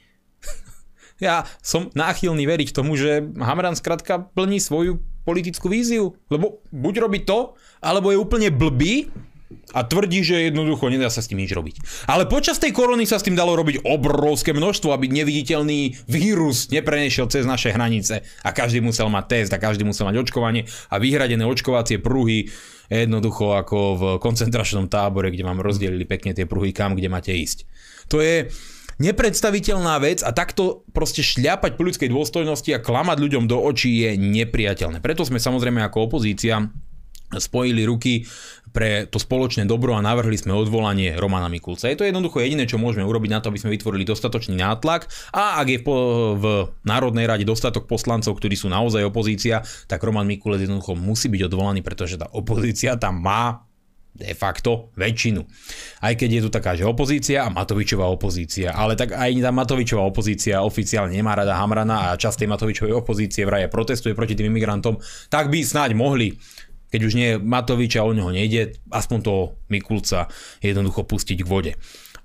ja som náchylný veriť tomu, že Hamran skrátka plní svoju politickú víziu. Lebo buď robí to, alebo je úplne blbý a tvrdí, že jednoducho nedá sa s tým nič robiť. Ale počas tej korony sa s tým dalo robiť obrovské množstvo, aby neviditeľný vírus neprenešiel cez naše hranice a každý musel mať test a každý musel mať očkovanie a vyhradené očkovacie pruhy jednoducho ako v koncentračnom tábore, kde vám rozdelili pekne tie pruhy kam, kde máte ísť. To je nepredstaviteľná vec a takto proste šľapať po ľudskej dôstojnosti a klamať ľuďom do očí je nepriateľné. Preto sme samozrejme ako opozícia spojili ruky pre to spoločné dobro a navrhli sme odvolanie Romana Mikulca. Je to jednoducho jediné, čo môžeme urobiť na to, aby sme vytvorili dostatočný nátlak a ak je v, v Národnej rade dostatok poslancov, ktorí sú naozaj opozícia, tak Roman Mikulec jednoducho musí byť odvolaný, pretože tá opozícia tam má de facto väčšinu. Aj keď je tu taká, že opozícia a Matovičová opozícia, ale tak aj tá Matovičová opozícia oficiálne nemá rada Hamrana a časť tej Matovičovej opozície vraj protestuje proti tým imigrantom, tak by snáď mohli keď už nie Matovič a o neho nejde, aspoň toho Mikulca jednoducho pustiť k vode.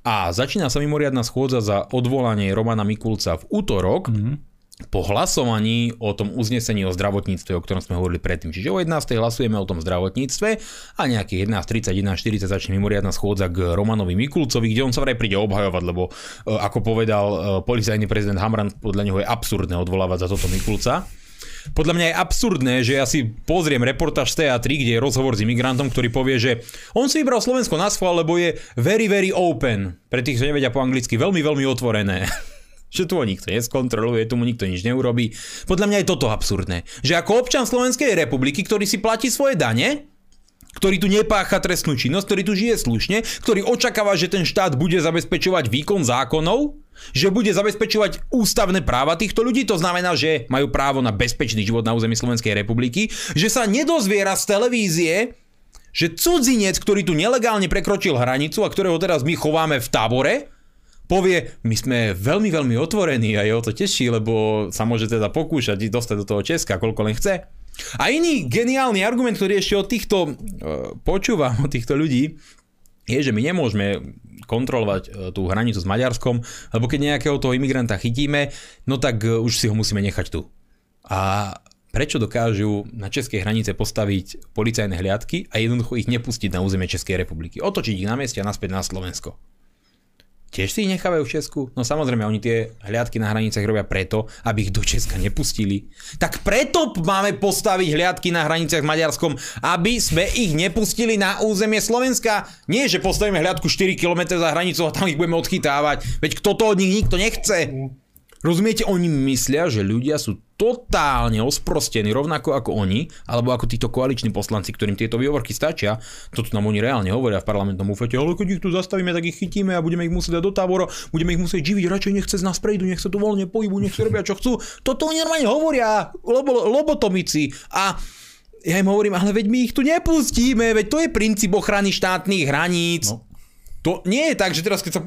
A začína sa mimoriadná schôdza za odvolanie Romana Mikulca v útorok, mm-hmm po hlasovaní o tom uznesení o zdravotníctve, o ktorom sme hovorili predtým. Čiže o 11. hlasujeme o tom zdravotníctve a nejakých 11.30, 11.40 začne mimoriadná schôdza k Romanovi Mikulcovi, kde on sa vraj príde obhajovať, lebo e, ako povedal e, policajný prezident Hamran, podľa neho je absurdné odvolávať za toto Mikulca. Podľa mňa je absurdné, že ja si pozriem reportáž z TA3, kde je rozhovor s imigrantom, ktorý povie, že on si vybral Slovensko na schvál, lebo je very, very open. Pre tých, čo nevedia po anglicky, veľmi, veľmi otvorené. že tu ho nikto neskontroluje, tu mu nikto nič neurobí. Podľa mňa je toto absurdné. Že ako občan Slovenskej republiky, ktorý si platí svoje dane, ktorý tu nepácha trestnú činnosť, ktorý tu žije slušne, ktorý očakáva, že ten štát bude zabezpečovať výkon zákonov, že bude zabezpečovať ústavné práva týchto ľudí, to znamená, že majú právo na bezpečný život na území Slovenskej republiky, že sa nedozviera z televízie, že cudzinec, ktorý tu nelegálne prekročil hranicu a ktorého teraz my chováme v tábore, povie, my sme veľmi, veľmi otvorení a jeho to teší, lebo sa môže teda pokúšať dostať do toho Česka, koľko len chce. A iný geniálny argument, ktorý ešte od týchto uh, počúvam, od týchto ľudí, je, že my nemôžeme kontrolovať e, tú hranicu s Maďarskom, lebo keď nejakého toho imigranta chytíme, no tak e, už si ho musíme nechať tu. A prečo dokážu na českej hranice postaviť policajné hliadky a jednoducho ich nepustiť na územie Českej republiky. Otočiť ich na mieste a naspäť na Slovensko tiež si ich nechávajú v Česku? No samozrejme, oni tie hliadky na hranicách robia preto, aby ich do Česka nepustili. Tak preto máme postaviť hliadky na hraniciach s Maďarskom, aby sme ich nepustili na územie Slovenska. Nie, že postavíme hliadku 4 km za hranicou a tam ich budeme odchytávať. Veď kto to od nich nikto nechce. Rozumiete, oni myslia, že ľudia sú totálne osprostení, rovnako ako oni, alebo ako títo koaliční poslanci, ktorým tieto výhovorky stačia. Toto nám oni reálne hovoria v parlamentnom ufete, ale keď ich tu zastavíme, tak ich chytíme a budeme ich musieť dať do tábora, budeme ich musieť živiť, radšej nech z nás prejdu, nech sa tu voľne pohybu, nech si robia čo chcú. Toto oni normálne hovoria, lobo, lobotomici. A ja im hovorím, ale veď my ich tu nepustíme, veď to je princíp ochrany štátnych hraníc. No. To nie je tak, že teraz keď sa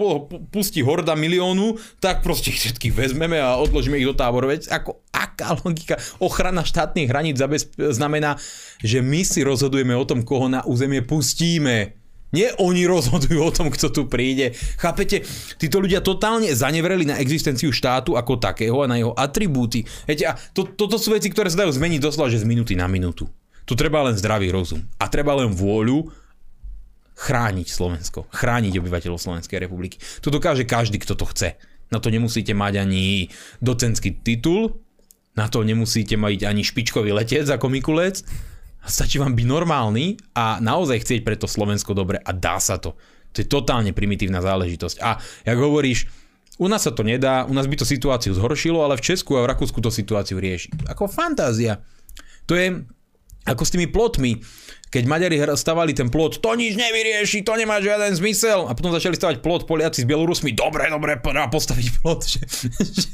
pustí horda miliónu, tak proste ich všetkých vezmeme a odložíme ich do táboru. Veď ako, aká logika? Ochrana štátnych hraníc znamená, že my si rozhodujeme o tom, koho na územie pustíme. Nie oni rozhodujú o tom, kto tu príde. Chápete? Títo ľudia totálne zanevreli na existenciu štátu ako takého a na jeho atribúty. Viete, a to, toto sú veci, ktoré sa dajú zmeniť doslova, že z minúty na minútu. Tu treba len zdravý rozum. A treba len vôľu chrániť Slovensko, chrániť obyvateľov Slovenskej republiky. To dokáže každý, kto to chce. Na to nemusíte mať ani docentský titul, na to nemusíte mať ani špičkový letec ako Mikulec. Stačí vám byť normálny a naozaj chcieť pre to Slovensko dobre a dá sa to. To je totálne primitívna záležitosť. A jak hovoríš, u nás sa to nedá, u nás by to situáciu zhoršilo, ale v Česku a v Rakúsku to situáciu rieši. Ako fantázia. To je ako s tými plotmi keď Maďari stavali ten plot, to nič nevyrieši, to nemá žiaden zmysel. A potom začali stavať plot Poliaci s Bielorusmi, dobre, dobre, poďme postaviť plot. Že, že,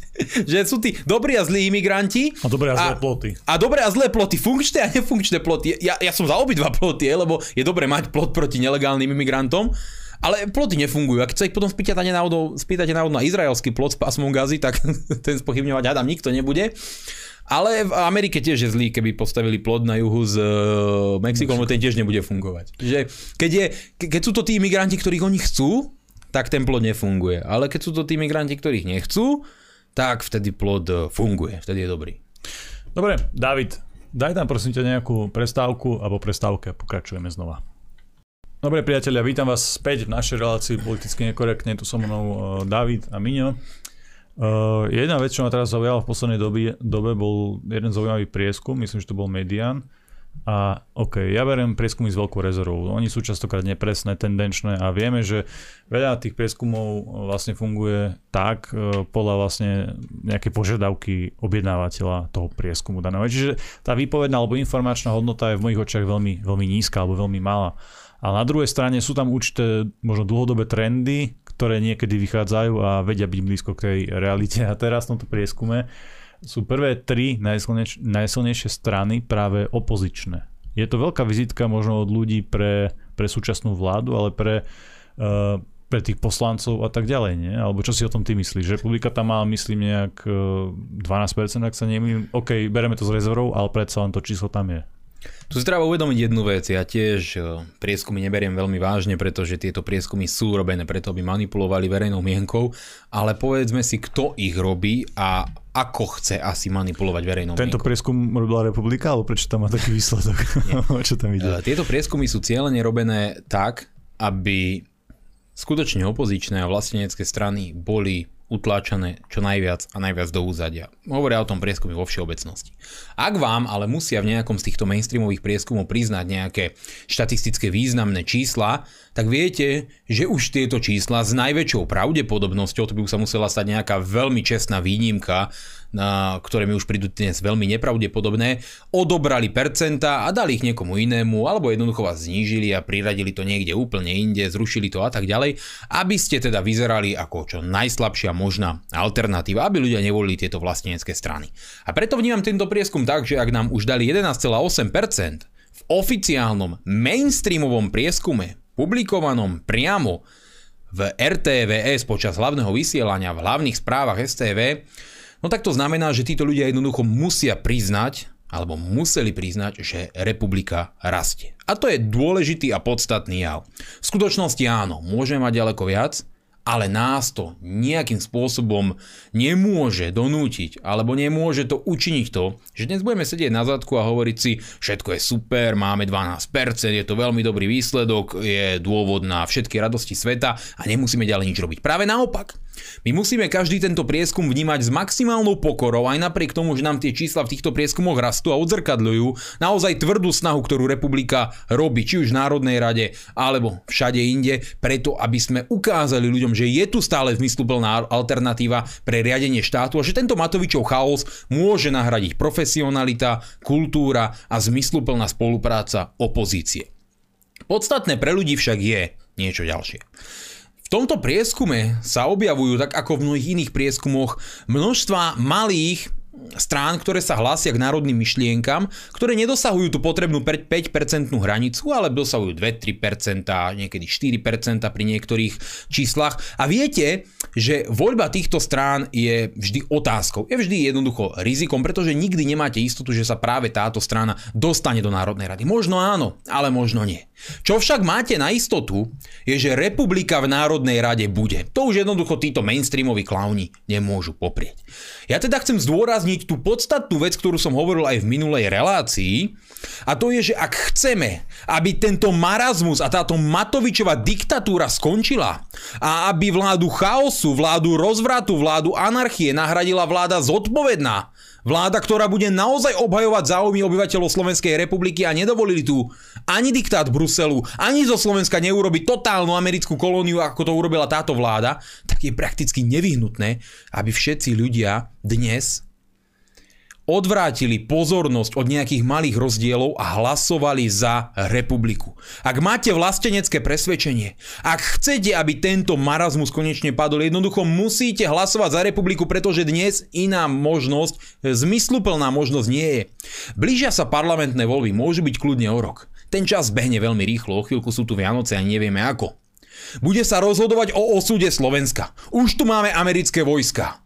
že sú tí dobrí a zlí imigranti.
A dobré a zlé a, ploty.
A dobré a zlé ploty, funkčné a nefunkčné ploty. Ja, ja som za obidva ploty, lebo je dobre mať plot proti nelegálnym imigrantom. Ale ploty nefungujú. A keď sa ich potom spýtate náhodou, spýtate náhodou na izraelský plot s pásmom gazy, tak ten spochybňovať Adam nikto nebude. Ale v Amerike tiež je zlý, keby postavili plod na juhu s uh, Mexikom, ten tiež nebude fungovať. Že keď, je, keď sú to tí imigranti, ktorých oni chcú, tak ten plod nefunguje. Ale keď sú to tí imigranti, ktorých nechcú, tak vtedy plod e, funguje, vtedy je dobrý.
Dobre, David, daj tam prosím ťa nejakú prestávku a po prestávke pokračujeme znova. Dobre priatelia, vítam vás späť v našej relácii politicky nekorektne. Tu so mnou uh, David a Miňo. Uh, jedna vec, čo ma teraz zaujala v poslednej dobe, dobe, bol jeden zaujímavý prieskum, myslím, že to bol Median. A OK, ja beriem prieskumy s veľkou rezervou. Oni sú častokrát nepresné, tendenčné a vieme, že veľa tých prieskumov vlastne funguje tak e, podľa vlastne nejaké požiadavky objednávateľa toho prieskumu daného. Čiže tá výpovedná alebo informačná hodnota je v mojich očiach veľmi, veľmi nízka alebo veľmi malá. A na druhej strane sú tam určité možno dlhodobé trendy, ktoré niekedy vychádzajú a vedia byť blízko k tej realite. A teraz v tomto prieskume sú prvé tri najsilnejšie, najsilnejšie strany práve opozičné. Je to veľká vizitka možno od ľudí pre, pre súčasnú vládu, ale pre, uh, pre tých poslancov a tak ďalej, nie? Alebo čo si o tom ty myslíš? Republika tam má, myslím, nejak 12%, e, ak sa nemýlim. OK, bereme to z rezervou, ale predsa len to číslo tam je.
Tu si treba uvedomiť jednu vec, ja tiež e, prieskumy neberiem veľmi vážne, pretože tieto prieskumy sú robené preto, aby manipulovali verejnou mienkou, ale povedzme si, kto ich robí a ako chce asi manipulovať verejnou
Tento
mienkou.
prieskum robila republika, alebo prečo tam má taký výsledok? čo tam ide?
E, tieto prieskumy sú cieľene robené tak, aby skutočne opozičné a vlastenecké strany boli utláčané čo najviac a najviac do úzadia. Hovoria o tom prieskumy vo všeobecnosti. Ak vám ale musia v nejakom z týchto mainstreamových prieskumov priznať nejaké štatistické významné čísla, tak viete, že už tieto čísla s najväčšou pravdepodobnosťou, to by sa musela stať nejaká veľmi čestná výnimka, na, ktoré mi už prídu dnes veľmi nepravdepodobné, odobrali percenta a dali ich niekomu inému, alebo jednoducho vás znížili a priradili to niekde úplne inde, zrušili to a tak ďalej, aby ste teda vyzerali ako čo najslabšia možná alternatíva, aby ľudia nevolili tieto vlastenecké strany. A preto vnímam tento prieskum tak, že ak nám už dali 11,8% v oficiálnom mainstreamovom prieskume, publikovanom priamo v RTVS počas hlavného vysielania v hlavných správach STV, No tak to znamená, že títo ľudia jednoducho musia priznať, alebo museli priznať, že republika rastie. A to je dôležitý a podstatný jav. V skutočnosti áno, môžeme mať ďaleko viac, ale nás to nejakým spôsobom nemôže donútiť, alebo nemôže to učiniť to, že dnes budeme sedieť na zadku a hovoriť si, všetko je super, máme 12%, je to veľmi dobrý výsledok, je dôvod na všetky radosti sveta a nemusíme ďalej nič robiť. Práve naopak. My musíme každý tento prieskum vnímať s maximálnou pokorou, aj napriek tomu, že nám tie čísla v týchto prieskumoch rastú a odzrkadľujú naozaj tvrdú snahu, ktorú republika robí, či už v Národnej rade, alebo všade inde, preto aby sme ukázali ľuďom, že je tu stále zmysluplná alternatíva pre riadenie štátu a že tento Matovičov chaos môže nahradiť profesionalita, kultúra a zmysluplná spolupráca opozície. Podstatné pre ľudí však je niečo ďalšie tomto prieskume sa objavujú, tak ako v mnohých iných prieskumoch, množstva malých strán, ktoré sa hlásia k národným myšlienkam, ktoré nedosahujú tú potrebnú 5% hranicu, ale dosahujú 2-3%, niekedy 4% pri niektorých číslach. A viete, že voľba týchto strán je vždy otázkou. Je vždy jednoducho rizikom, pretože nikdy nemáte istotu, že sa práve táto strana dostane do Národnej rady. Možno áno, ale možno nie. Čo však máte na istotu, je, že republika v Národnej rade bude. To už jednoducho títo mainstreamoví klauni nemôžu poprieť. Ja teda chcem zdôrazniť tú podstatnú vec, ktorú som hovoril aj v minulej relácii, a to je, že ak chceme, aby tento marazmus a táto Matovičová diktatúra skončila a aby vládu chaosu, vládu rozvratu, vládu anarchie nahradila vláda zodpovedná, Vláda, ktorá bude naozaj obhajovať záujmy obyvateľov Slovenskej republiky a nedovolili tu ani diktát Bruselu, ani zo Slovenska neurobiť totálnu americkú kolóniu, ako to urobila táto vláda, tak je prakticky nevyhnutné, aby všetci ľudia dnes odvrátili pozornosť od nejakých malých rozdielov a hlasovali za republiku. Ak máte vlastenecké presvedčenie, ak chcete, aby tento marazmus konečne padol, jednoducho musíte hlasovať za republiku, pretože dnes iná možnosť, zmysluplná možnosť nie je. Blížia sa parlamentné voľby, môžu byť kľudne o rok. Ten čas behne veľmi rýchlo, o chvíľku sú tu Vianoce a nevieme ako. Bude sa rozhodovať o osude Slovenska. Už tu máme americké vojska.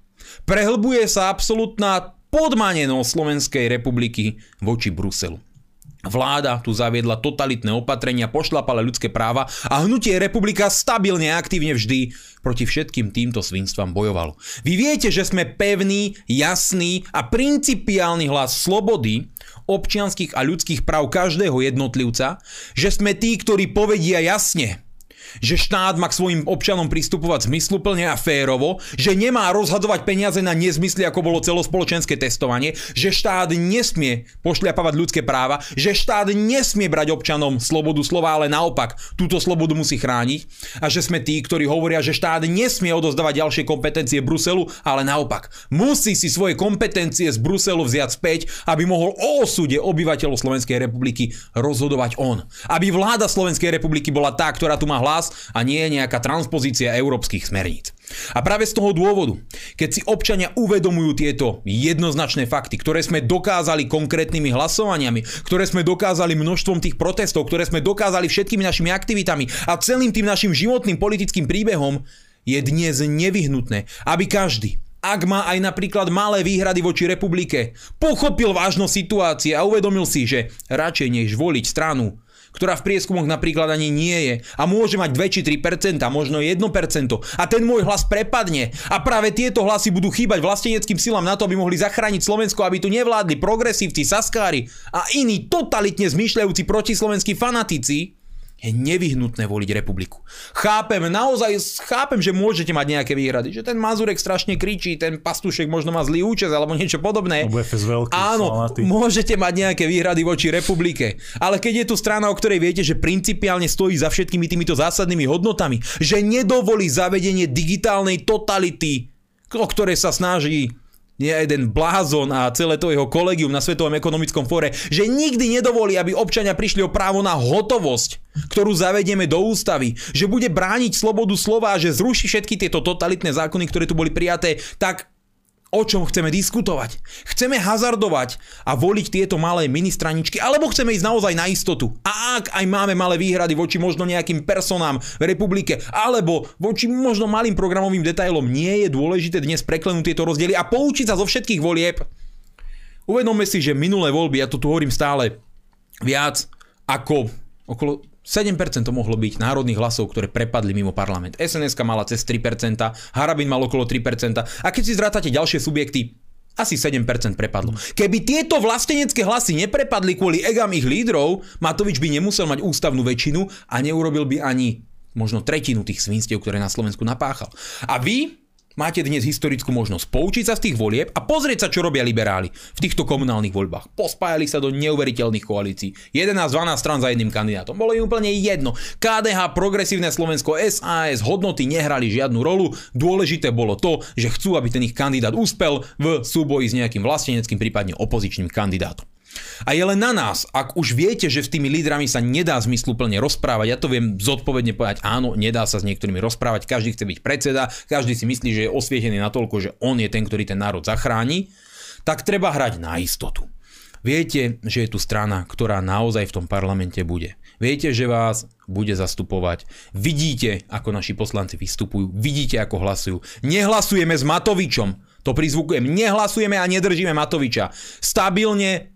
Prehlbuje sa absolútna podmanenosť Slovenskej republiky voči Bruselu. Vláda tu zaviedla totalitné opatrenia, pošlapala ľudské práva a hnutie republika stabilne a aktívne vždy proti všetkým týmto svinstvám bojovalo. Vy viete, že sme pevný, jasný a principiálny hlas slobody, občianských a ľudských práv každého jednotlivca, že sme tí, ktorí povedia jasne, že štát má k svojim občanom pristupovať zmysluplne a férovo, že nemá rozhadovať peniaze na nezmysly, ako bolo celospoločenské testovanie, že štát nesmie pošliapavať ľudské práva, že štát nesmie brať občanom slobodu slova, ale naopak túto slobodu musí chrániť a že sme tí, ktorí hovoria, že štát nesmie odozdávať ďalšie kompetencie Bruselu, ale naopak musí si svoje kompetencie z Bruselu vziať späť, aby mohol o osude obyvateľov Slovenskej republiky rozhodovať on. Aby vláda Slovenskej republiky bola tá, ktorá tu má hlas hlas a nie je nejaká transpozícia európskych smerníc. A práve z toho dôvodu, keď si občania uvedomujú tieto jednoznačné fakty, ktoré sme dokázali konkrétnymi hlasovaniami, ktoré sme dokázali množstvom tých protestov, ktoré sme dokázali všetkými našimi aktivitami a celým tým našim životným politickým príbehom, je dnes nevyhnutné, aby každý, ak má aj napríklad malé výhrady voči republike, pochopil vážnosť situácie a uvedomil si, že radšej než voliť stranu, ktorá v prieskumoch napríklad ani nie je a môže mať 2 či 3%, možno 1% a ten môj hlas prepadne. A práve tieto hlasy budú chýbať vlasteneckým silám na to, aby mohli zachrániť Slovensko, aby tu nevládli progresívci, saskári a iní totalitne zmýšľajúci protislovenskí fanatici, je nevyhnutné voliť republiku. Chápem, naozaj chápem, že môžete mať nejaké výhrady, že ten Mazurek strašne kričí, ten pastušek možno má zlý účes alebo niečo podobné.
veľký,
Áno, slanatý. môžete mať nejaké výhrady voči republike, ale keď je tu strana, o ktorej viete, že principiálne stojí za všetkými týmito zásadnými hodnotami, že nedovolí zavedenie digitálnej totality, o ktoré sa snaží nie jeden blázon a celé to jeho kolegium na Svetovom ekonomickom fóre, že nikdy nedovolí, aby občania prišli o právo na hotovosť, ktorú zavedieme do ústavy, že bude brániť slobodu slova a že zruší všetky tieto totalitné zákony, ktoré tu boli prijaté, tak o čom chceme diskutovať. Chceme hazardovať a voliť tieto malé ministraničky, alebo chceme ísť naozaj na istotu. A ak aj máme malé výhrady voči možno nejakým personám v republike, alebo voči možno malým programovým detailom, nie je dôležité dnes preklenúť tieto rozdiely a poučiť sa zo všetkých volieb. Uvedomme si, že minulé voľby, ja to tu hovorím stále, viac ako okolo 7% to mohlo byť národných hlasov, ktoré prepadli mimo parlament. sns mala cez 3%, Harabin mal okolo 3%. A keď si zrátate ďalšie subjekty, asi 7% prepadlo. Keby tieto vlastenecké hlasy neprepadli kvôli egam ich lídrov, Matovič by nemusel mať ústavnú väčšinu a neurobil by ani možno tretinu tých svinstiev, ktoré na Slovensku napáchal. A vy, Máte dnes historickú možnosť poučiť sa z tých volieb a pozrieť sa, čo robia liberáli v týchto komunálnych voľbách. Pospájali sa do neuveriteľných koalícií. 11-12 stran za jedným kandidátom. Bolo im úplne jedno. KDH, Progresívne Slovensko, SAS, hodnoty nehrali žiadnu rolu. Dôležité bolo to, že chcú, aby ten ich kandidát úspel v súboji s nejakým vlasteneckým, prípadne opozičným kandidátom. A je len na nás, ak už viete, že s tými lídrami sa nedá zmysluplne rozprávať, ja to viem zodpovedne povedať, áno, nedá sa s niektorými rozprávať, každý chce byť predseda, každý si myslí, že je osvietený natoľko, že on je ten, ktorý ten národ zachráni, tak treba hrať na istotu. Viete, že je tu strana, ktorá naozaj v tom parlamente bude. Viete, že vás bude zastupovať. Vidíte, ako naši poslanci vystupujú. Vidíte, ako hlasujú. Nehlasujeme s Matovičom. To prizvukujem. Nehlasujeme a nedržíme Matoviča. Stabilne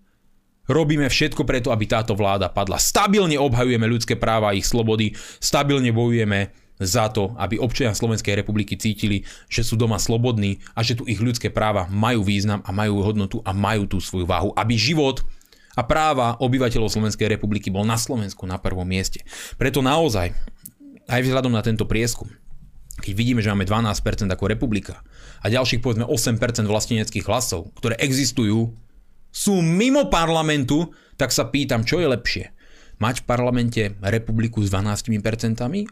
Robíme všetko preto, aby táto vláda padla. Stabilne obhajujeme ľudské práva a ich slobody, stabilne bojujeme za to, aby občania Slovenskej republiky cítili, že sú doma slobodní a že tu ich ľudské práva majú význam a majú hodnotu a majú tú svoju váhu. Aby život a práva obyvateľov Slovenskej republiky bol na Slovensku na prvom mieste. Preto naozaj, aj vzhľadom na tento prieskum, keď vidíme, že máme 12% ako republika a ďalších povedzme 8% vlasteneckých hlasov, ktoré existujú sú mimo parlamentu, tak sa pýtam, čo je lepšie. Mať v parlamente republiku s 12%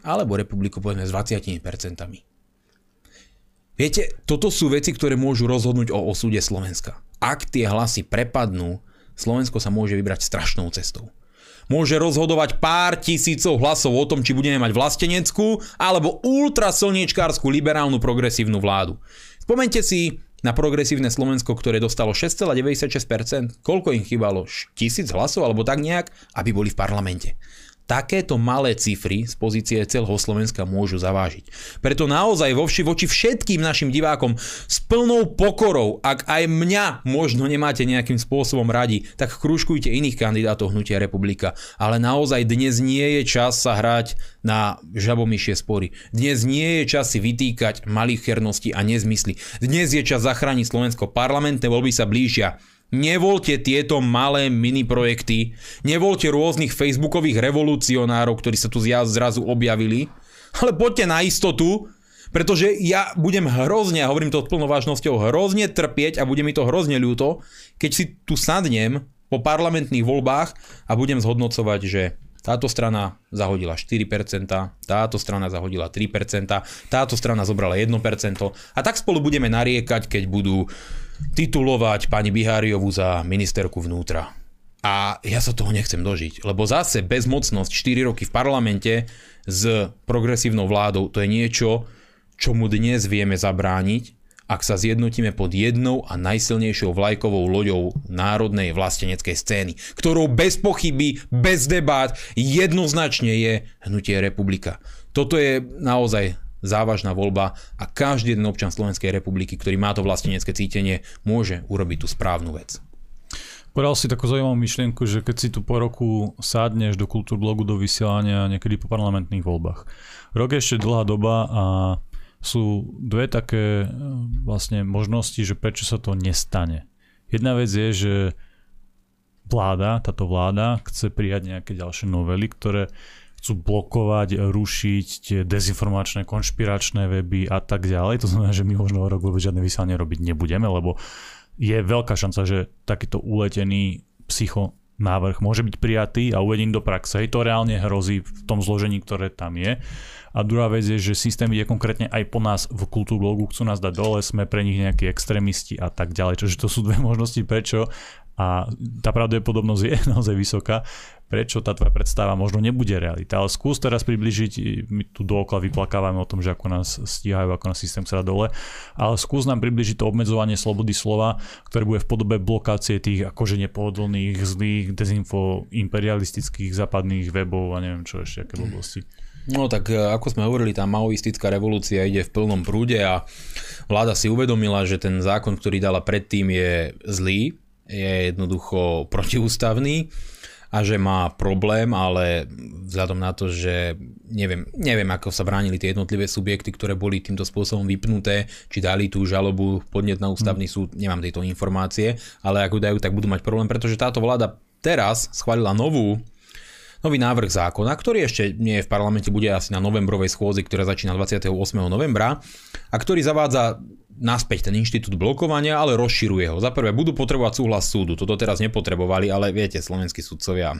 alebo republiku povedzme s 20%. Viete, toto sú veci, ktoré môžu rozhodnúť o osude Slovenska. Ak tie hlasy prepadnú, Slovensko sa môže vybrať strašnou cestou. Môže rozhodovať pár tisícov hlasov o tom, či budeme mať vlasteneckú alebo ultraslniečkárskú liberálnu progresívnu vládu. Spomente si na progresívne Slovensko, ktoré dostalo 6,96%, koľko im chýbalo? Tisíc hlasov alebo tak nejak, aby boli v parlamente. Takéto malé cifry z pozície celého Slovenska môžu zavážiť. Preto naozaj voči, voči všetkým našim divákom s plnou pokorou, ak aj mňa možno nemáte nejakým spôsobom radi, tak kružkujte iných kandidátov Hnutia republika. Ale naozaj dnes nie je čas sa hrať na žabomyšie spory. Dnes nie je čas si vytýkať malých cherností a nezmysly. Dnes je čas zachrániť Slovensko. Parlamentné voľby sa blížia. Nevolte tieto malé mini projekty, nevolte rôznych facebookových revolucionárov, ktorí sa tu zrazu objavili, ale poďte na istotu, pretože ja budem hrozne, a hovorím to s plnou vážnosťou, hrozne trpieť a bude mi to hrozne ľúto, keď si tu sadnem po parlamentných voľbách a budem zhodnocovať, že táto strana zahodila 4%, táto strana zahodila 3%, táto strana zobrala 1% a tak spolu budeme nariekať, keď budú titulovať pani Biháriovu za ministerku vnútra. A ja sa toho nechcem dožiť, lebo zase bezmocnosť 4 roky v parlamente s progresívnou vládou, to je niečo, čomu dnes vieme zabrániť, ak sa zjednotíme pod jednou a najsilnejšou vlajkovou loďou národnej vlasteneckej scény, ktorou bez pochyby, bez debát jednoznačne je hnutie republika. Toto je naozaj závažná voľba a každý jeden občan Slovenskej republiky, ktorý má to vlastenecké cítenie, môže urobiť tú správnu vec.
Povedal si takú zaujímavú myšlienku, že keď si tu po roku sádneš do kultúrblogu do vysielania niekedy po parlamentných voľbách. Rok je ešte dlhá doba a sú dve také e, vlastne možnosti, že prečo sa to nestane. Jedna vec je, že vláda, táto vláda chce prijať nejaké ďalšie novely, ktoré chcú blokovať, rušiť dezinformačné, konšpiračné weby a tak ďalej. To znamená, že my možno rok vôbec žiadne vysielanie robiť nebudeme, lebo je veľká šanca, že takýto uletený psycho návrh môže byť prijatý a uvedený do praxe. To reálne hrozí v tom zložení, ktoré tam je. A druhá vec je, že systém ide konkrétne aj po nás v kultúrblogu, chcú nás dať dole, sme pre nich nejakí extrémisti a tak ďalej. Čiže to sú dve možnosti, prečo a tá pravdepodobnosť je naozaj vysoká, prečo tá tvoja predstava možno nebude realita. Ale skús teraz približiť, my tu dookola vyplakávame o tom, že ako nás stíhajú, ako nás systém chce dole, ale skús nám približiť to obmedzovanie slobody slova, ktoré bude v podobe blokácie tých akože nepohodlných, zlých, dezinfo, imperialistických západných webov a neviem čo ešte, aké blbosti.
No tak e, ako sme hovorili, tá maoistická revolúcia ide v plnom prúde a vláda si uvedomila, že ten zákon, ktorý dala predtým je zlý, je jednoducho protiústavný a že má problém, ale vzhľadom na to, že neviem, neviem ako sa bránili tie jednotlivé subjekty, ktoré boli týmto spôsobom vypnuté, či dali tú žalobu podnet na ústavný hmm. súd, nemám tejto informácie, ale ak ju dajú, tak budú mať problém, pretože táto vláda teraz schválila novú nový návrh zákona, ktorý ešte nie je v parlamente, bude asi na novembrovej schôzi, ktorá začína 28. novembra a ktorý zavádza naspäť ten inštitút blokovania, ale rozširuje ho. Za prvé, budú potrebovať súhlas súdu. Toto teraz nepotrebovali, ale viete, slovenskí sudcovia,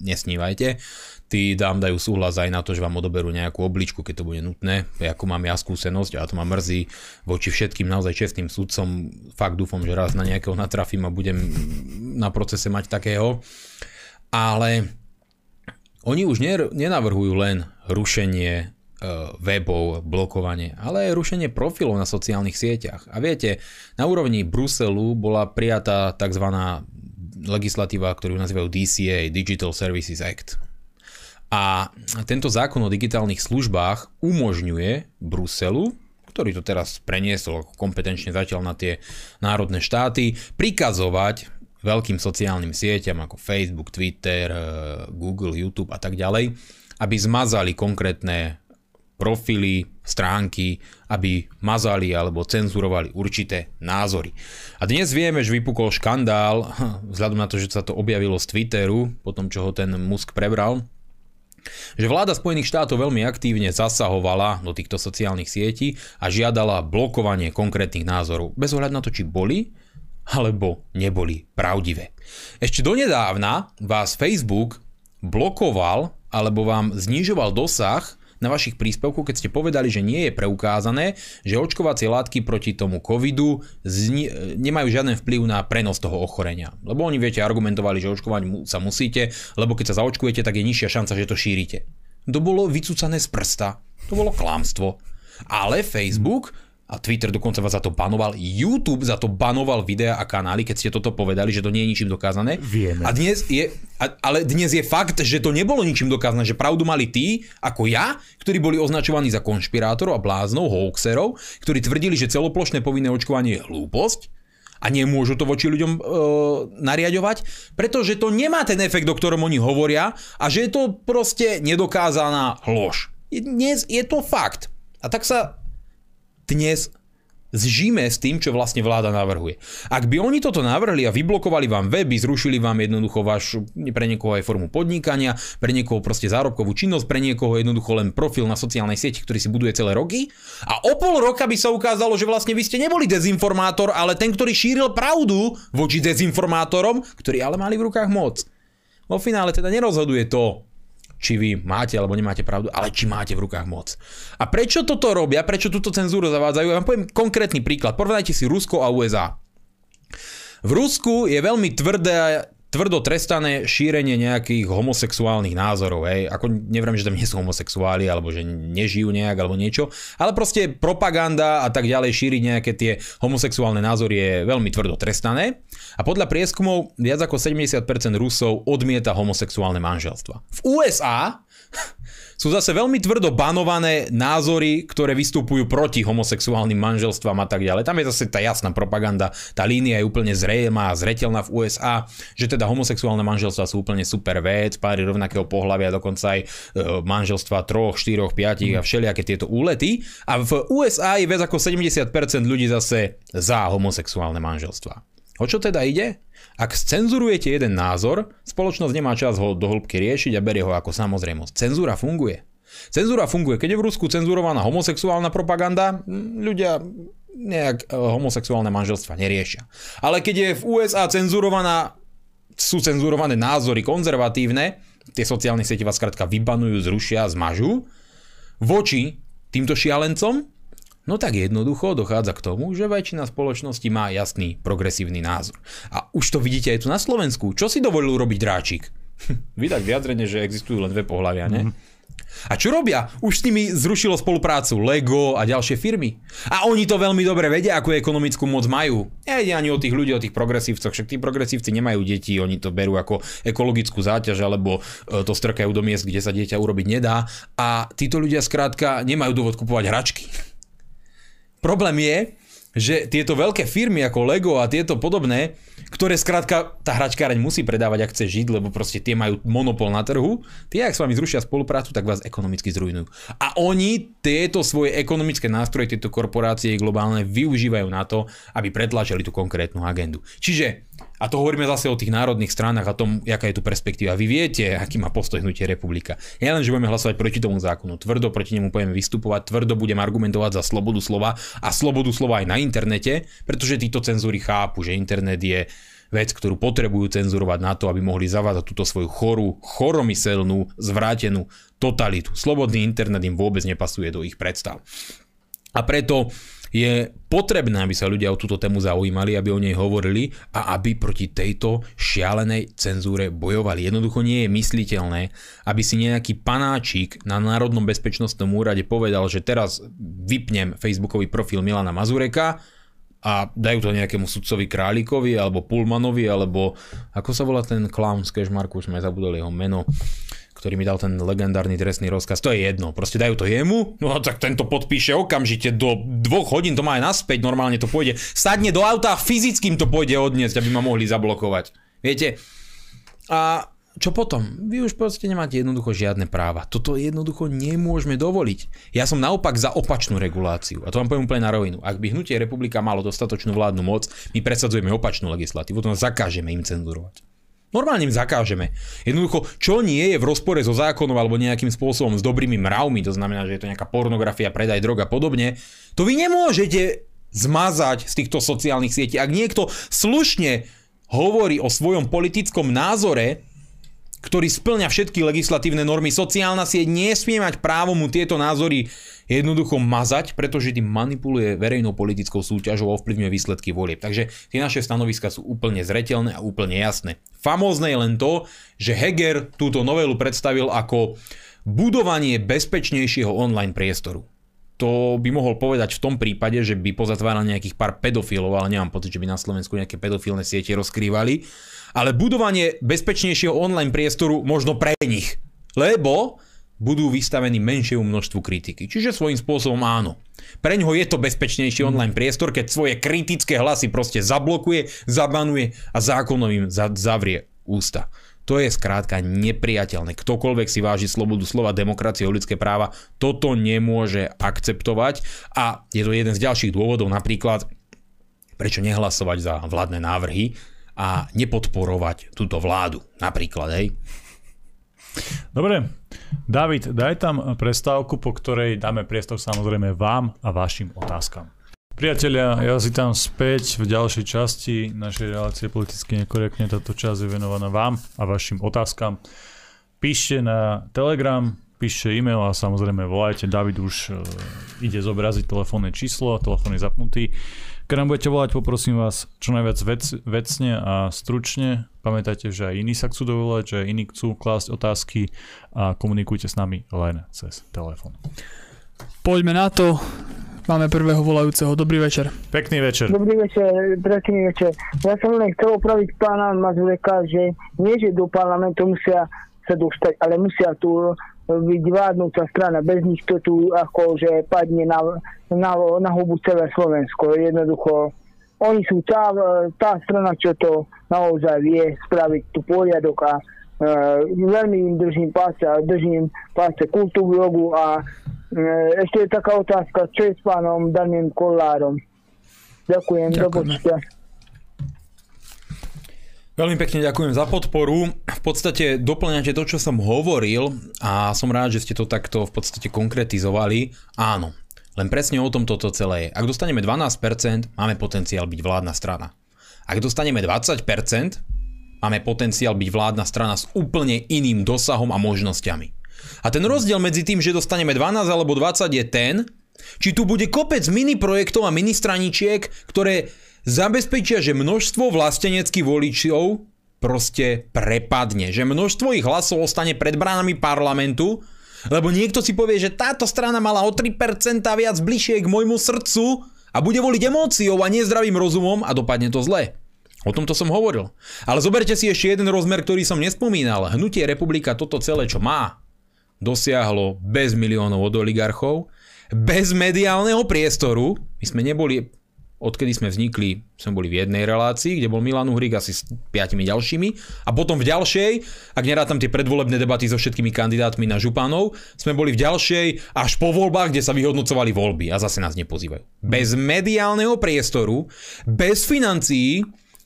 nesnívajte. Tí dám dajú súhlas aj na to, že vám odoberú nejakú obličku, keď to bude nutné. Ako mám ja skúsenosť a to ma mrzí voči všetkým naozaj čestným sudcom. Fakt dúfam, že raz na nejakého natrafím a budem na procese mať takého. Ale oni už nenavrhujú len rušenie webov, blokovanie, ale aj rušenie profilov na sociálnych sieťach. A viete, na úrovni Bruselu bola prijatá tzv. legislatíva, ktorú nazývajú DCA, Digital Services Act. A tento zákon o digitálnych službách umožňuje Bruselu, ktorý to teraz preniesol kompetenčne zatiaľ na tie národné štáty, prikazovať veľkým sociálnym sieťam ako Facebook, Twitter, e, Google, YouTube a tak ďalej, aby zmazali konkrétne profily, stránky, aby mazali alebo cenzurovali určité názory. A dnes vieme, že vypukol škandál, vzhľadom na to, že sa to objavilo z Twitteru, po tom, čo ho ten Musk prebral, že vláda Spojených štátov veľmi aktívne zasahovala do týchto sociálnych sietí a žiadala blokovanie konkrétnych názorov, bez ohľadu na to, či boli alebo neboli pravdivé. Ešte donedávna vás Facebook blokoval alebo vám znižoval dosah na vašich príspevkoch, keď ste povedali, že nie je preukázané, že očkovacie látky proti tomu covidu zni- nemajú žiaden vplyv na prenos toho ochorenia. Lebo oni, viete, argumentovali, že očkovať sa musíte, lebo keď sa zaočkujete, tak je nižšia šanca, že to šírite. To bolo vycúcané z prsta. To bolo klamstvo. Ale Facebook a Twitter dokonca vás za to banoval, YouTube za to banoval videa a kanály, keď ste toto povedali, že to nie je ničím dokázané.
Vieme.
A dnes je, a, ale dnes je fakt, že to nebolo ničím dokázané, že pravdu mali tí, ako ja, ktorí boli označovaní za konšpirátorov a bláznov, hoaxerov, ktorí tvrdili, že celoplošné povinné očkovanie je hlúposť a nemôžu to voči ľuďom e, nariadovať, pretože to nemá ten efekt, o ktorom oni hovoria a že je to proste nedokázaná lož. Dnes je to fakt. A tak sa dnes zžíme s tým, čo vlastne vláda navrhuje. Ak by oni toto navrhli a vyblokovali vám weby, zrušili vám jednoducho váš, pre niekoho aj formu podnikania, pre niekoho proste zárobkovú činnosť, pre niekoho jednoducho len profil na sociálnej sieti, ktorý si buduje celé roky a o pol roka by sa ukázalo, že vlastne vy ste neboli dezinformátor, ale ten, ktorý šíril pravdu voči dezinformátorom, ktorí ale mali v rukách moc. Vo finále teda nerozhoduje to, či vy máte alebo nemáte pravdu, ale či máte v rukách moc. A prečo toto robia, prečo túto cenzúru zavádzajú? Ja vám poviem konkrétny príklad. Porovnajte si Rusko a USA. V Rusku je veľmi tvrdé, tvrdo trestané šírenie nejakých homosexuálnych názorov. Hej. Ako neviem, že tam nie sú homosexuáli, alebo že nežijú nejak, alebo niečo. Ale proste propaganda a tak ďalej šíriť nejaké tie homosexuálne názory je veľmi tvrdo trestané. A podľa prieskumov viac ako 70% Rusov odmieta homosexuálne manželstva. V USA sú zase veľmi tvrdo banované názory, ktoré vystupujú proti homosexuálnym manželstvám a tak ďalej. Tam je zase tá jasná propaganda, tá línia je úplne zrejmá a zretelná v USA, že teda homosexuálne manželstva sú úplne super vec, páry rovnakého pohľavia, dokonca aj e, manželstva troch, štyroch, piatich a všelijaké tieto úlety. A v USA je viac ako 70% ľudí zase za homosexuálne manželstva. O čo teda ide? Ak scenzurujete jeden názor, spoločnosť nemá čas ho do hĺbky riešiť a berie ho ako samozrejmosť. Cenzúra funguje. Cenzúra funguje. Keď je v Rusku cenzurovaná homosexuálna propaganda, ľudia nejak e, homosexuálne manželstva neriešia. Ale keď je v USA cenzurovaná, sú cenzurované názory konzervatívne, tie sociálne siete vás skrátka vybanujú, zrušia, zmažú, voči týmto šialencom, No tak jednoducho dochádza k tomu, že väčšina spoločnosti má jasný progresívny názor. A už to vidíte aj tu na Slovensku. Čo si dovolil robiť dráčik? Vydať vyjadrenie, že existujú len dve pohľavia, ne? Mm. A čo robia? Už s nimi zrušilo spoluprácu Lego a ďalšie firmy. A oni to veľmi dobre vedia, akú ekonomickú moc majú. Nejde ani o tých ľudí, o tých progresívcoch, však tí progresívci nemajú deti, oni to berú ako ekologickú záťaž, alebo e, to strkajú do miest, kde sa dieťa urobiť nedá. A títo ľudia skrátka nemajú dôvod kupovať hračky. Problém je, že tieto veľké firmy ako Lego a tieto podobné, ktoré skrátka tá hračkáreň musí predávať, ak chce žiť, lebo proste tie majú monopol na trhu, tie ak s vami zrušia spoluprácu, tak vás ekonomicky zrujnujú. A oni tieto svoje ekonomické nástroje, tieto korporácie globálne využívajú na to, aby pretlačili tú konkrétnu agendu. Čiže a to hovoríme zase o tých národných stranách a tom, aká je tu perspektíva. Vy viete, aký má postoj hnutie republika. Nie len, že budeme hlasovať proti tomu zákonu, tvrdo proti nemu budeme vystupovať, tvrdo budem argumentovať za slobodu slova a slobodu slova aj na internete, pretože títo cenzúry chápu, že internet je vec, ktorú potrebujú cenzurovať na to, aby mohli zavádať túto svoju chorú, choromyselnú, zvrátenú totalitu. Slobodný internet im vôbec nepasuje do ich predstav. A preto je potrebné, aby sa ľudia o túto tému zaujímali, aby o nej hovorili a aby proti tejto šialenej cenzúre bojovali. Jednoducho nie je mysliteľné, aby si nejaký panáčik na Národnom bezpečnostnom úrade povedal, že teraz vypnem facebookový profil Milana Mazureka a dajú to nejakému sudcovi Králikovi alebo Pulmanovi alebo ako sa volá ten clown z Kešmarku, sme zabudoli jeho meno ktorý mi dal ten legendárny trestný rozkaz, to je jedno. Proste dajú to jemu, no tak tento podpíše okamžite do dvoch hodín, to má aj naspäť, normálne to pôjde. Sadne do auta a fyzickým to pôjde odniesť, aby ma mohli zablokovať. Viete? A čo potom? Vy už proste nemáte jednoducho žiadne práva. Toto jednoducho nemôžeme dovoliť. Ja som naopak za opačnú reguláciu. A to vám poviem úplne na rovinu. Ak by hnutie republika malo dostatočnú vládnu moc, my presadzujeme opačnú legislatívu, to zakážeme im cenzurovať. Normálne im zakážeme. Jednoducho, čo nie je v rozpore so zákonom alebo nejakým spôsobom s dobrými mravmi, to znamená, že je to nejaká pornografia, predaj drog a podobne, to vy nemôžete zmazať z týchto sociálnych sietí. Ak niekto slušne hovorí o svojom politickom názore, ktorý splňa všetky legislatívne normy. Sociálna sieť nesmie mať právo mu tieto názory jednoducho mazať, pretože tým manipuluje verejnou politickou súťažou a ovplyvňuje výsledky volieb. Takže tie naše stanoviska sú úplne zretelné a úplne jasné. Famózne je len to, že Heger túto novelu predstavil ako budovanie bezpečnejšieho online priestoru. To by mohol povedať v tom prípade, že by pozatváral nejakých pár pedofilov, ale nemám pocit, že by na Slovensku nejaké pedofilné siete rozkrývali. Ale budovanie bezpečnejšieho online priestoru možno pre nich. Lebo budú vystavení menšiemu množstvu kritiky. Čiže svojím spôsobom áno. Pre ňoho je to bezpečnejší online priestor, keď svoje kritické hlasy proste zablokuje, zabanuje a zákonom im zavrie ústa. To je skrátka nepriateľné. Ktokoľvek si váži slobodu slova, demokracie, ľudské práva, toto nemôže akceptovať a je to jeden z ďalších dôvodov napríklad, prečo nehlasovať za vládne návrhy a nepodporovať túto vládu. Napríklad, hej.
Dobre, David, daj tam prestávku, po ktorej dáme priestor samozrejme vám a vašim otázkam. Priatelia, ja si tam späť v ďalšej časti našej relácie politicky nekorektne. Táto časť je venovaná vám a vašim otázkam. Píšte na Telegram, píšte e-mail a samozrejme volajte. David už uh, ide zobraziť telefónne číslo, telefón je zapnutý. Keď nám budete volať, poprosím vás čo najviac vec, vecne a stručne. Pamätajte, že aj iní sa chcú dovolať, že aj iní chcú klásť otázky a komunikujte s nami len cez telefón.
Poďme na to. Máme prvého volajúceho. Dobrý večer.
Pekný večer.
Dobrý večer, pekný večer. Ja som len chcel opraviť pána Mazureka, že nie, že do parlamentu musia sa dostať, ale musia tu vládnúca strana. Bez nich to tu akože padne na, na, na hubu celé Slovensko. Jednoducho, oni sú tá, tá strana, čo to naozaj vie spraviť tu poriadok a uh, veľmi im držím páce a držím páce jogu a Eh, ešte je taká otázka, čo je s pánom Daným Kollárom? Ďakujem, do počutia.
Veľmi pekne ďakujem za podporu. V podstate doplňate to, čo som hovoril a som rád, že ste to takto v podstate konkretizovali. Áno, len presne o tom toto celé je. Ak dostaneme 12%, máme potenciál byť vládna strana. Ak dostaneme 20%, máme potenciál byť vládna strana s úplne iným dosahom a možnosťami. A ten rozdiel medzi tým, že dostaneme 12 alebo 20 je ten, či tu bude kopec mini projektov a mini straničiek, ktoré zabezpečia, že množstvo vlasteneckých voličov proste prepadne. Že množstvo ich hlasov ostane pred bránami parlamentu, lebo niekto si povie, že táto strana mala o 3% viac bližšie k môjmu srdcu a bude voliť emóciou a nezdravým rozumom a dopadne to zle. O tomto som hovoril. Ale zoberte si ešte jeden rozmer, ktorý som nespomínal. Hnutie republika toto celé, čo má, dosiahlo bez miliónov od oligarchov, bez mediálneho priestoru. My sme neboli, odkedy sme vznikli, sme boli v jednej relácii, kde bol Milan Uhrik asi s piatimi ďalšími a potom v ďalšej, ak nerátam tie predvolebné debaty so všetkými kandidátmi na županov, sme boli v ďalšej až po voľbách, kde sa vyhodnocovali voľby a zase nás nepozývajú. Bez mediálneho priestoru, bez financií,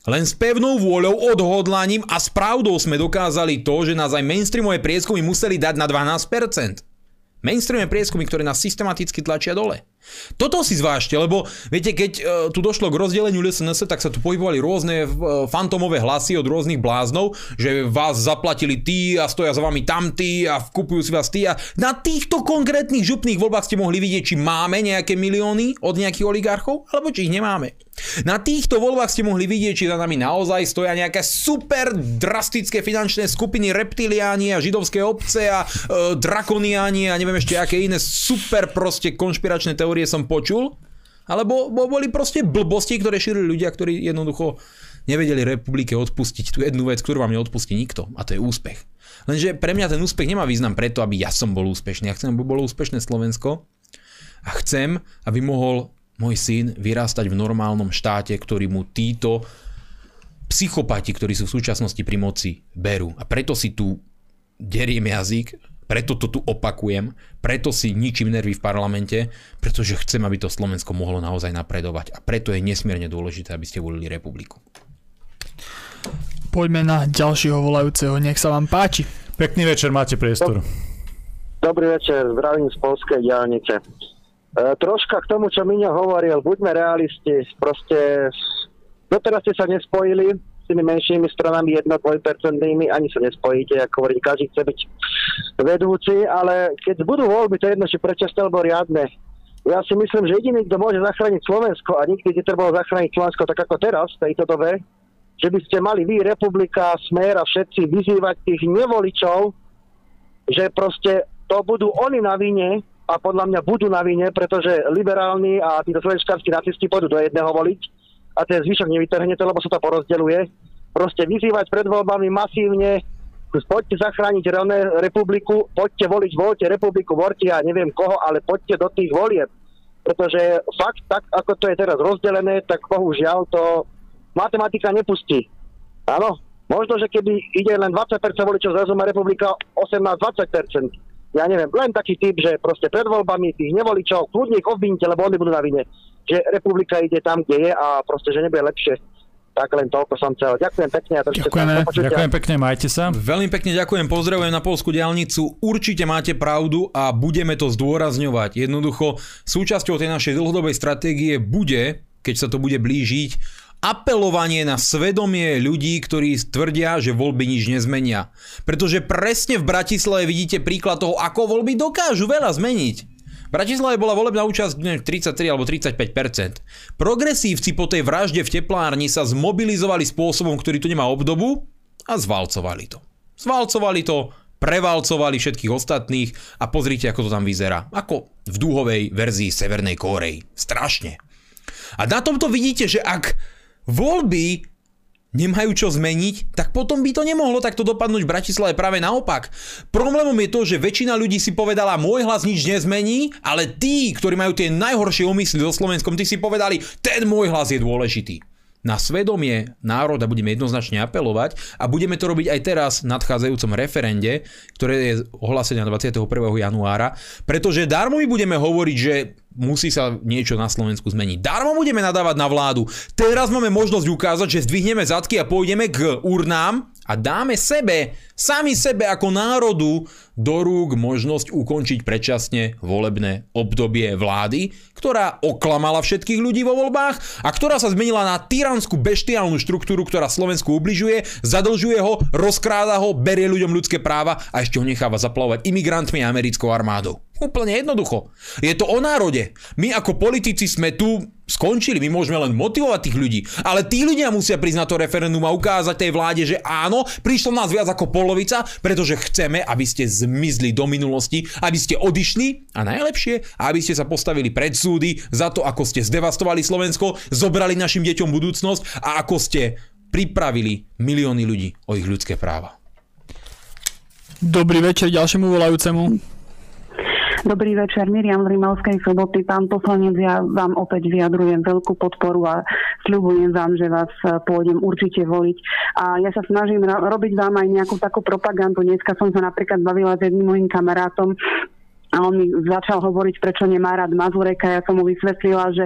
len s pevnou vôľou, odhodlaním a s pravdou sme dokázali to, že nás aj mainstreamové prieskumy museli dať na 12%. Mainstreamové prieskumy, ktoré nás systematicky tlačia dole. Toto si zvážte, lebo viete, keď uh, tu došlo k rozdeleniu LSNS, tak sa tu pohybovali rôzne uh, fantomové hlasy od rôznych bláznov, že vás zaplatili tí a stoja za vami tamtí a kupujú si vás tí a na týchto konkrétnych župných voľbách ste mohli vidieť, či máme nejaké milióny od nejakých oligarchov, alebo či ich nemáme. Na týchto voľbách ste mohli vidieť, či za nami naozaj stoja nejaké super drastické finančné skupiny reptiliáni a židovské obce a e, drakoniáni a neviem ešte aké iné super proste konšpiračné teórie teórie som počul, alebo boli proste blbosti, ktoré šírili ľudia, ktorí jednoducho nevedeli republike odpustiť tú jednu vec, ktorú vám neodpustí nikto, a to je úspech. Lenže pre mňa ten úspech nemá význam preto, aby ja som bol úspešný. Ja chcem, aby bolo úspešné Slovensko a chcem, aby mohol môj syn vyrástať v normálnom štáte, ktorý mu títo psychopati, ktorí sú v súčasnosti pri moci, berú. A preto si tu deriem jazyk preto to tu opakujem, preto si ničím nervy v parlamente, pretože chcem, aby to Slovensko mohlo naozaj napredovať a preto je nesmierne dôležité, aby ste volili republiku.
Poďme na ďalšieho volajúceho, nech sa vám páči.
Pekný večer, máte priestor.
Dobrý večer, zdravím z Polskej diálnice. E, troška k tomu, čo Miňo hovoril, buďme realisti, proste doteraz ste sa nespojili, tými menšími stranami 1-2% ani sa nespojíte, ako hovorí, každý chce byť vedúci, ale keď budú voľby, to je jedno, či predčasné alebo riadne. Ja si myslím, že jediný, kto môže zachrániť Slovensko a nikdy nebolo zachrániť Slovensko tak ako teraz, v tejto dobe, že by ste mali vy, republika, smer a všetci vyzývať tých nevoličov, že proste to budú oni na vine, a podľa mňa budú na vine, pretože liberálni a títo slovenskárskí nacisti pôjdu do jedného voliť a ten zvyšok nevytrhne to, lebo sa to porozdeľuje. Proste vyzývať pred voľbami masívne, poďte zachrániť republiku, poďte voliť, voľte republiku, voľte ja neviem koho, ale poďte do tých volieb. Pretože fakt, tak ako to je teraz rozdelené, tak bohužiaľ to matematika nepustí. Áno, možno, že keby ide len 20% voličov, zrazu má republika 18-20%. Ja neviem, len taký typ, že proste pred voľbami tých nevoličov, kľudne ich obvinite, lebo oni budú na vine. Že republika ide tam, kde je a proste, že nebude lepšie tak len toľko som chcel. Ďakujem pekne a
Ďakujeme, ďakujem pekne, majte sa.
Veľmi pekne ďakujem, pozdravujem na Polskú diálnicu. Určite máte pravdu a budeme to zdôrazňovať. Jednoducho, súčasťou tej našej dlhodobej stratégie bude, keď sa to bude blížiť, apelovanie na svedomie ľudí, ktorí tvrdia, že voľby nič nezmenia. Pretože presne v Bratislave vidíte príklad toho, ako voľby dokážu veľa zmeniť. V Bratislave bola volebná účasť 33 alebo 35%. Progresívci po tej vražde v teplárni sa zmobilizovali spôsobom, ktorý tu nemá obdobu a zvalcovali to. Zvalcovali to, prevalcovali všetkých ostatných a pozrite, ako to tam vyzerá. Ako v dúhovej verzii Severnej Kórei. Strašne. A na tomto vidíte, že ak voľby nemajú čo zmeniť, tak potom by to nemohlo takto dopadnúť v Bratislave práve naopak. Problémom je to, že väčšina ľudí si povedala, môj hlas nič nezmení, ale tí, ktorí majú tie najhoršie úmysly so Slovenskom, tí si povedali, ten môj hlas je dôležitý. Na svedomie národa budeme jednoznačne apelovať a budeme to robiť aj teraz v nadchádzajúcom referende, ktoré je ohlásené 21. januára, pretože darmo my budeme hovoriť, že musí sa niečo na Slovensku zmeniť. Darmo budeme nadávať na vládu. Teraz máme možnosť ukázať, že zdvihneme zadky a pôjdeme k urnám a dáme sebe, sami sebe ako národu do rúk možnosť ukončiť predčasne volebné obdobie vlády, ktorá oklamala všetkých ľudí vo voľbách a ktorá sa zmenila na tyranskú beštiálnu štruktúru, ktorá Slovensku ubližuje, zadlžuje ho, rozkráda ho, berie ľuďom ľudské práva a ešte ho necháva zaplavovať imigrantmi a americkou armádou. Úplne jednoducho. Je to o národe. My ako politici sme tu skončili, my môžeme len motivovať tých ľudí, ale tí ľudia musia prísť na to referendum a ukázať tej vláde, že áno, prišlo nás viac ako polovica, pretože chceme, aby ste zmizli do minulosti, aby ste odišli a najlepšie, aby ste sa postavili pred súdy za to, ako ste zdevastovali Slovensko, zobrali našim deťom budúcnosť a ako ste pripravili milióny ľudí o ich ľudské práva.
Dobrý večer ďalšiemu volajúcemu.
Dobrý večer, Miriam z Rimavskej soboty. Pán poslanec, ja vám opäť vyjadrujem veľkú podporu a sľubujem vám, že vás e, pôjdem určite voliť. A ja sa snažím robiť vám aj nejakú takú propagandu. Dneska som sa napríklad bavila s jedným mojim kamarátom, a on mi začal hovoriť, prečo nemá rád Mazureka. Ja som mu vysvetlila, že,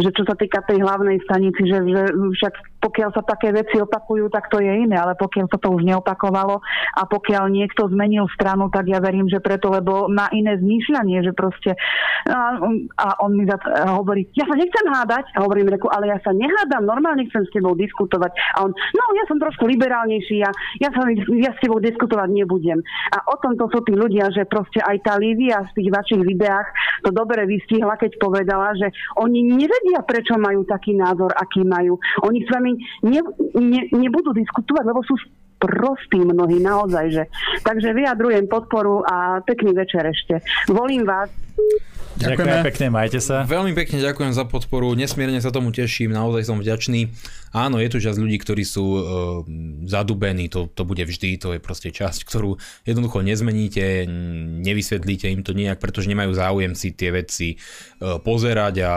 že čo sa týka tej hlavnej stanici, že, že však pokiaľ sa také veci opakujú, tak to je iné, ale pokiaľ sa to už neopakovalo a pokiaľ niekto zmenil stranu, tak ja verím, že preto, lebo má iné zmýšľanie, že proste a, a on mi za, a hovorí, ja sa nechcem hádať, a hovorím reku, ale ja sa nehádam, normálne chcem s tebou diskutovať. A on, no ja som trošku liberálnejší, ja, ja, sa, ja s tebou diskutovať nebudem. A o tomto sú tí ľudia, že proste aj tá Lívia v tých vašich videách to dobre vystihla, keď povedala, že oni nevedia, prečo majú taký názor, aký majú. Oni s vami ne, ne, nebudú diskutovať, lebo sú prostí mnohí naozaj. Že. Takže vyjadrujem podporu a pekný večer ešte. Volím vás.
Ďakujem pekne, majte sa.
Veľmi pekne ďakujem za podporu, nesmierne sa tomu teším, naozaj som vďačný. Áno, je tu časť ľudí, ktorí sú uh, zadubení, to, to bude vždy, to je proste časť, ktorú jednoducho nezmeníte, nevysvetlíte im to nejak, pretože nemajú záujem si tie veci uh, pozerať a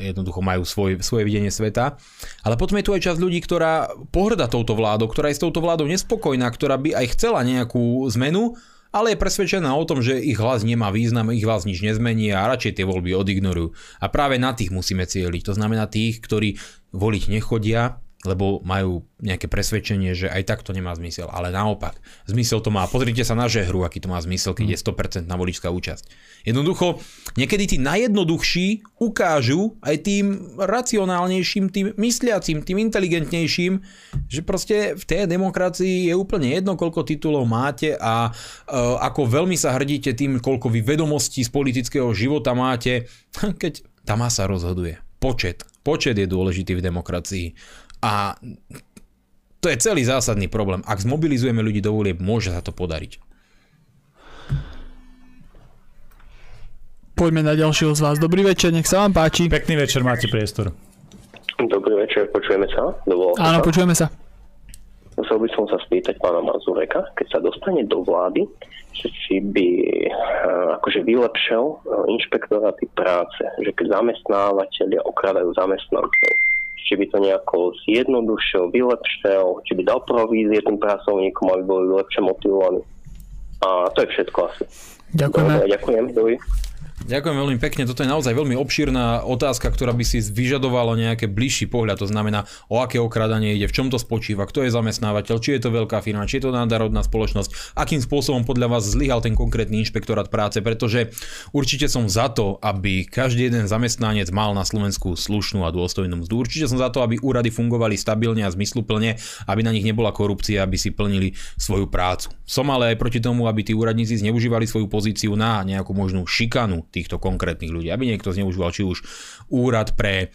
jednoducho majú svoj, svoje videnie sveta. Ale potom je tu aj časť ľudí, ktorá pohrda touto vládou, ktorá je s touto vládou nespokojná, ktorá by aj chcela nejakú zmenu, ale je presvedčená o tom, že ich hlas nemá význam, ich hlas nič nezmení a radšej tie voľby odignorujú. A práve na tých musíme cieliť. To znamená tých, ktorí voliť nechodia, lebo majú nejaké presvedčenie, že aj tak to nemá zmysel. Ale naopak, zmysel to má. Pozrite sa na žehru, aký to má zmysel, keď je 100% na voličská účasť. Jednoducho, niekedy tí najjednoduchší ukážu aj tým racionálnejším, tým mysliacím, tým inteligentnejším, že proste v tej demokracii je úplne jedno, koľko titulov máte a uh, ako veľmi sa hrdíte tým, koľko vy vedomostí z politického života máte, keď tá masa rozhoduje. Počet. Počet je dôležitý v demokracii a to je celý zásadný problém. Ak zmobilizujeme ľudí do volieb, môže sa to podariť.
Poďme na ďalšieho z vás. Dobrý večer, nech sa vám páči.
Pekný večer, máte priestor.
Dobrý večer, počujeme sa? Dovolte
Áno,
sa?
počujeme sa.
Chcel by som sa spýtať pána Mazureka, keď sa dostane do vlády, že či by eh, akože vylepšil eh, inšpektoráty práce, že keď zamestnávateľia okradajú zamestnancov, či by to nejako zjednodušil, vylepšil, či by dal provízie tým pracovníkom, aby boli lepšie motivovaní. A to je všetko asi.
Ďakujeme.
Dobre, ďakujem. Dovi.
Ďakujem veľmi pekne. Toto je naozaj veľmi obšírna otázka, ktorá by si vyžadovala nejaké bližší pohľad. To znamená, o aké okradanie ide, v čom to spočíva, kto je zamestnávateľ, či je to veľká firma, či je to národná spoločnosť, akým spôsobom podľa vás zlyhal ten konkrétny inšpektorát práce, pretože určite som za to, aby každý jeden zamestnanec mal na Slovensku slušnú a dôstojnú mzdu. Určite som za to, aby úrady fungovali stabilne a zmysluplne, aby na nich nebola korupcia, aby si plnili svoju prácu. Som ale aj proti tomu, aby tí úradníci zneužívali svoju pozíciu na nejakú možnú šikanu týchto konkrétnych ľudí. Aby niekto zneužíval či už úrad pre e,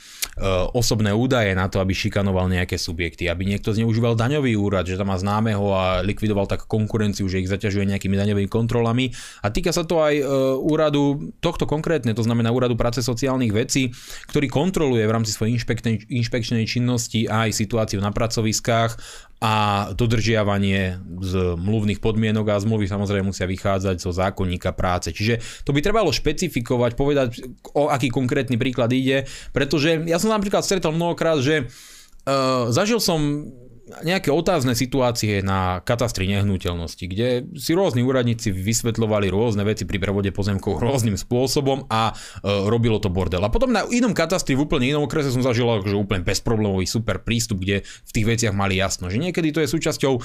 osobné údaje na to, aby šikanoval nejaké subjekty, aby niekto zneužíval daňový úrad, že tam má známeho a likvidoval tak konkurenciu, že ich zaťažuje nejakými daňovými kontrolami. A týka sa to aj e, úradu tohto konkrétne, to znamená úradu práce sociálnych vecí, ktorý kontroluje v rámci svojej inšpekčnej, inšpekčnej činnosti aj situáciu na pracoviskách a dodržiavanie z mluvných podmienok a zmluvy samozrejme musia vychádzať zo zákonníka práce. Čiže to by trebalo špecifikovať, povedať, o aký konkrétny príklad ide, pretože ja som napríklad stretol mnohokrát, že uh, zažil som nejaké otázne situácie na katastri nehnuteľnosti, kde si rôzni úradníci vysvetľovali rôzne veci pri prevode pozemkov rôznym spôsobom a e, robilo to bordel. A potom na inom katastri v úplne inom okrese som zažil že úplne bezproblémový super prístup, kde v tých veciach mali jasno. Že niekedy to je súčasťou e,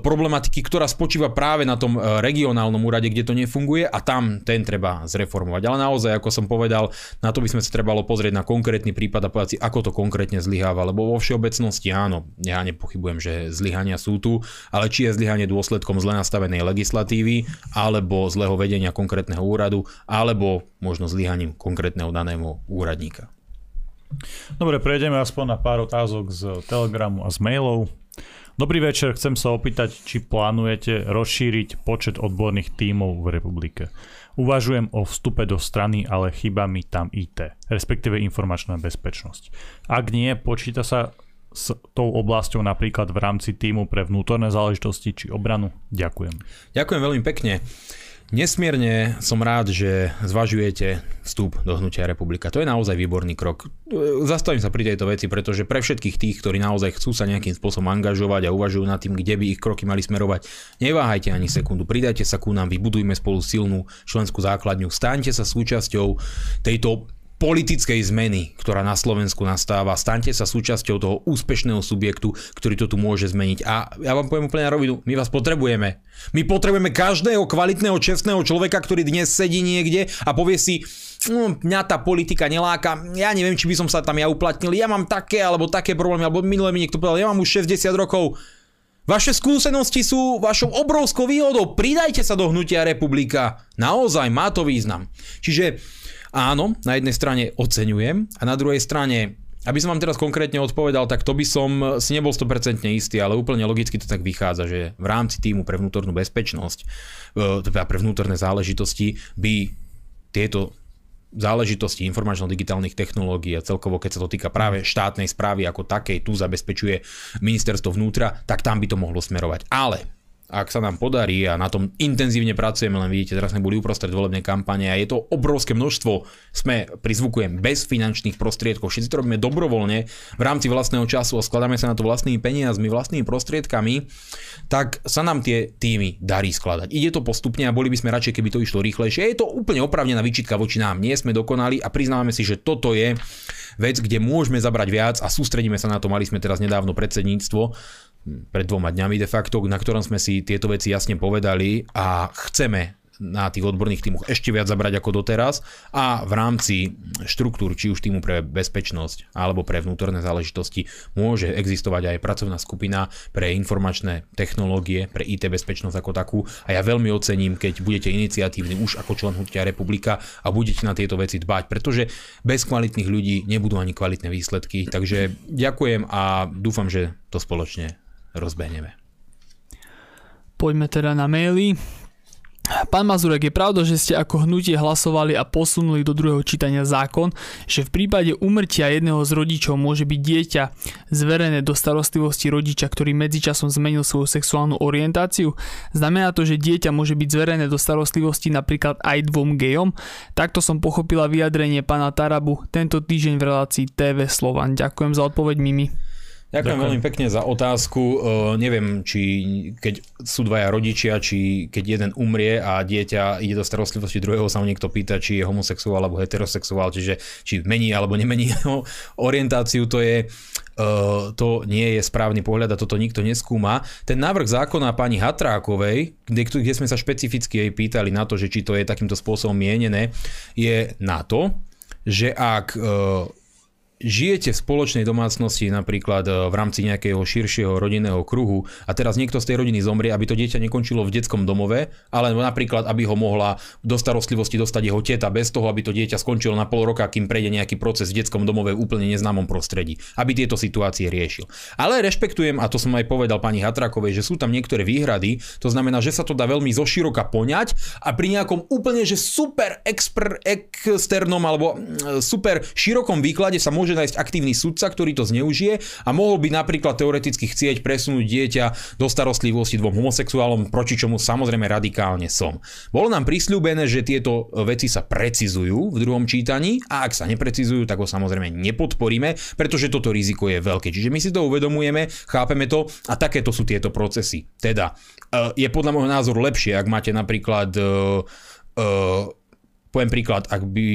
problematiky, ktorá spočíva práve na tom e, regionálnom úrade, kde to nefunguje a tam ten treba zreformovať. Ale naozaj, ako som povedal, na to by sme sa trebalo pozrieť na konkrétny prípad a povedať si, ako to konkrétne zlyháva, lebo vo všeobecnosti áno, ja nepochybujem nepochybujem, že zlyhania sú tu, ale či je zlyhanie dôsledkom zle nastavenej legislatívy, alebo zlého vedenia konkrétneho úradu, alebo možno zlyhaním konkrétneho daného úradníka.
Dobre, prejdeme aspoň na pár otázok z Telegramu a z mailov. Dobrý večer, chcem sa opýtať, či plánujete rozšíriť počet odborných tímov v republike. Uvažujem o vstupe do strany, ale chýba mi tam IT, respektíve informačná bezpečnosť. Ak nie, počíta sa s tou oblasťou napríklad v rámci týmu pre vnútorné záležitosti či obranu? Ďakujem.
Ďakujem veľmi pekne. Nesmierne som rád, že zvažujete vstup do Hnutia republika. To je naozaj výborný krok. Zastavím sa pri tejto veci, pretože pre všetkých tých, ktorí naozaj chcú sa nejakým spôsobom angažovať a uvažujú nad tým, kde by ich kroky mali smerovať, neváhajte ani sekundu, pridajte sa ku nám, vybudujme spolu silnú členskú základňu, staňte sa súčasťou tejto politickej zmeny, ktorá na Slovensku nastáva. Staňte sa súčasťou toho úspešného subjektu, ktorý to tu môže zmeniť. A ja vám poviem úplne na rovinu, my vás potrebujeme. My potrebujeme každého kvalitného, čestného človeka, ktorý dnes sedí niekde a povie si, no, mňa tá politika neláka, ja neviem, či by som sa tam ja uplatnil, ja mám také alebo také problémy, alebo minulé mi niekto povedal, ja mám už 60 rokov, Vaše skúsenosti sú vašou obrovskou výhodou. Pridajte sa do hnutia republika. Naozaj má to význam. Čiže áno, na jednej strane oceňujem a na druhej strane aby som vám teraz konkrétne odpovedal, tak to by som si nebol 100% istý, ale úplne logicky to tak vychádza, že v rámci týmu pre vnútornú bezpečnosť, e, teda pre vnútorné záležitosti, by tieto záležitosti informačno-digitálnych technológií a celkovo, keď sa to týka práve štátnej správy ako takej, tu zabezpečuje ministerstvo vnútra, tak tam by to mohlo smerovať. Ale ak sa nám podarí a na tom intenzívne pracujeme, len vidíte, teraz sme boli uprostred volebnej kampane a je to obrovské množstvo, sme prizvukujem bez finančných prostriedkov, všetci to robíme dobrovoľne v rámci vlastného času a skladáme sa na to vlastnými peniazmi, vlastnými prostriedkami, tak sa nám tie týmy darí skladať. Ide to postupne a boli by sme radšej, keby to išlo rýchlejšie. Je to úplne opravnená výčitka voči nám. Nie sme dokonali a priznávame si, že toto je vec, kde môžeme zabrať viac a sústredíme sa na to. Mali sme teraz nedávno predsedníctvo pred dvoma dňami de facto, na ktorom sme si tieto veci jasne povedali a chceme na tých odborných týmoch ešte viac zabrať ako doteraz a v rámci štruktúr, či už týmu pre bezpečnosť alebo pre vnútorné záležitosti, môže existovať aj pracovná skupina pre informačné technológie, pre IT bezpečnosť ako takú. A ja veľmi ocením, keď budete iniciatívni už ako člen Hutia republika a budete na tieto veci dbať, pretože bez kvalitných ľudí nebudú ani kvalitné výsledky, takže ďakujem a dúfam, že to spoločne rozbehneme.
Poďme teda na maily. Pán Mazurek, je pravda, že ste ako hnutie hlasovali a posunuli do druhého čítania zákon, že v prípade umrtia jedného z rodičov môže byť dieťa zverené do starostlivosti rodiča, ktorý medzičasom zmenil svoju sexuálnu orientáciu? Znamená to, že dieťa môže byť zverené do starostlivosti napríklad aj dvom gejom? Takto som pochopila vyjadrenie pána Tarabu tento týždeň v relácii TV Slovan. Ďakujem za odpoveď Mimi.
Ďakujem, veľmi pekne za otázku. Uh, neviem, či keď sú dvaja rodičia, či keď jeden umrie a dieťa ide do starostlivosti druhého, sa mu niekto pýta, či je homosexuál alebo heterosexuál, čiže či mení alebo nemení orientáciu, to je Uh, to nie je správny pohľad a toto nikto neskúma. Ten návrh zákona pani Hatrákovej, kde, kde sme sa špecificky jej pýtali na to, že či to je takýmto spôsobom mienené, je na to, že ak uh, žijete v spoločnej domácnosti napríklad e, v rámci nejakého širšieho rodinného kruhu a teraz niekto z tej rodiny zomrie, aby to dieťa nekončilo v detskom domove, ale napríklad, aby ho mohla do starostlivosti dostať jeho teta bez toho, aby to dieťa skončilo na pol roka, kým prejde nejaký proces v detskom domove v úplne neznámom prostredí, aby tieto situácie riešil. Ale rešpektujem, a to som aj povedal pani Hatrakovej, že sú tam niektoré výhrady, to znamená, že sa to dá veľmi zoširoka poňať a pri nejakom úplne, že super expr, externom alebo mm, super širokom výklade sa môže nájsť aktívny sudca, ktorý to zneužije a mohol by napríklad teoreticky chcieť presunúť dieťa do starostlivosti dvom homosexuálom, proti čomu samozrejme radikálne som. Bolo nám prisľúbené, že tieto veci sa precizujú v druhom čítaní a ak sa neprecizujú, tak ho samozrejme nepodporíme, pretože toto riziko je veľké. Čiže my si to uvedomujeme, chápeme to a takéto sú tieto procesy. Teda e, je podľa môjho názoru lepšie, ak máte napríklad uh, poviem príklad, ak by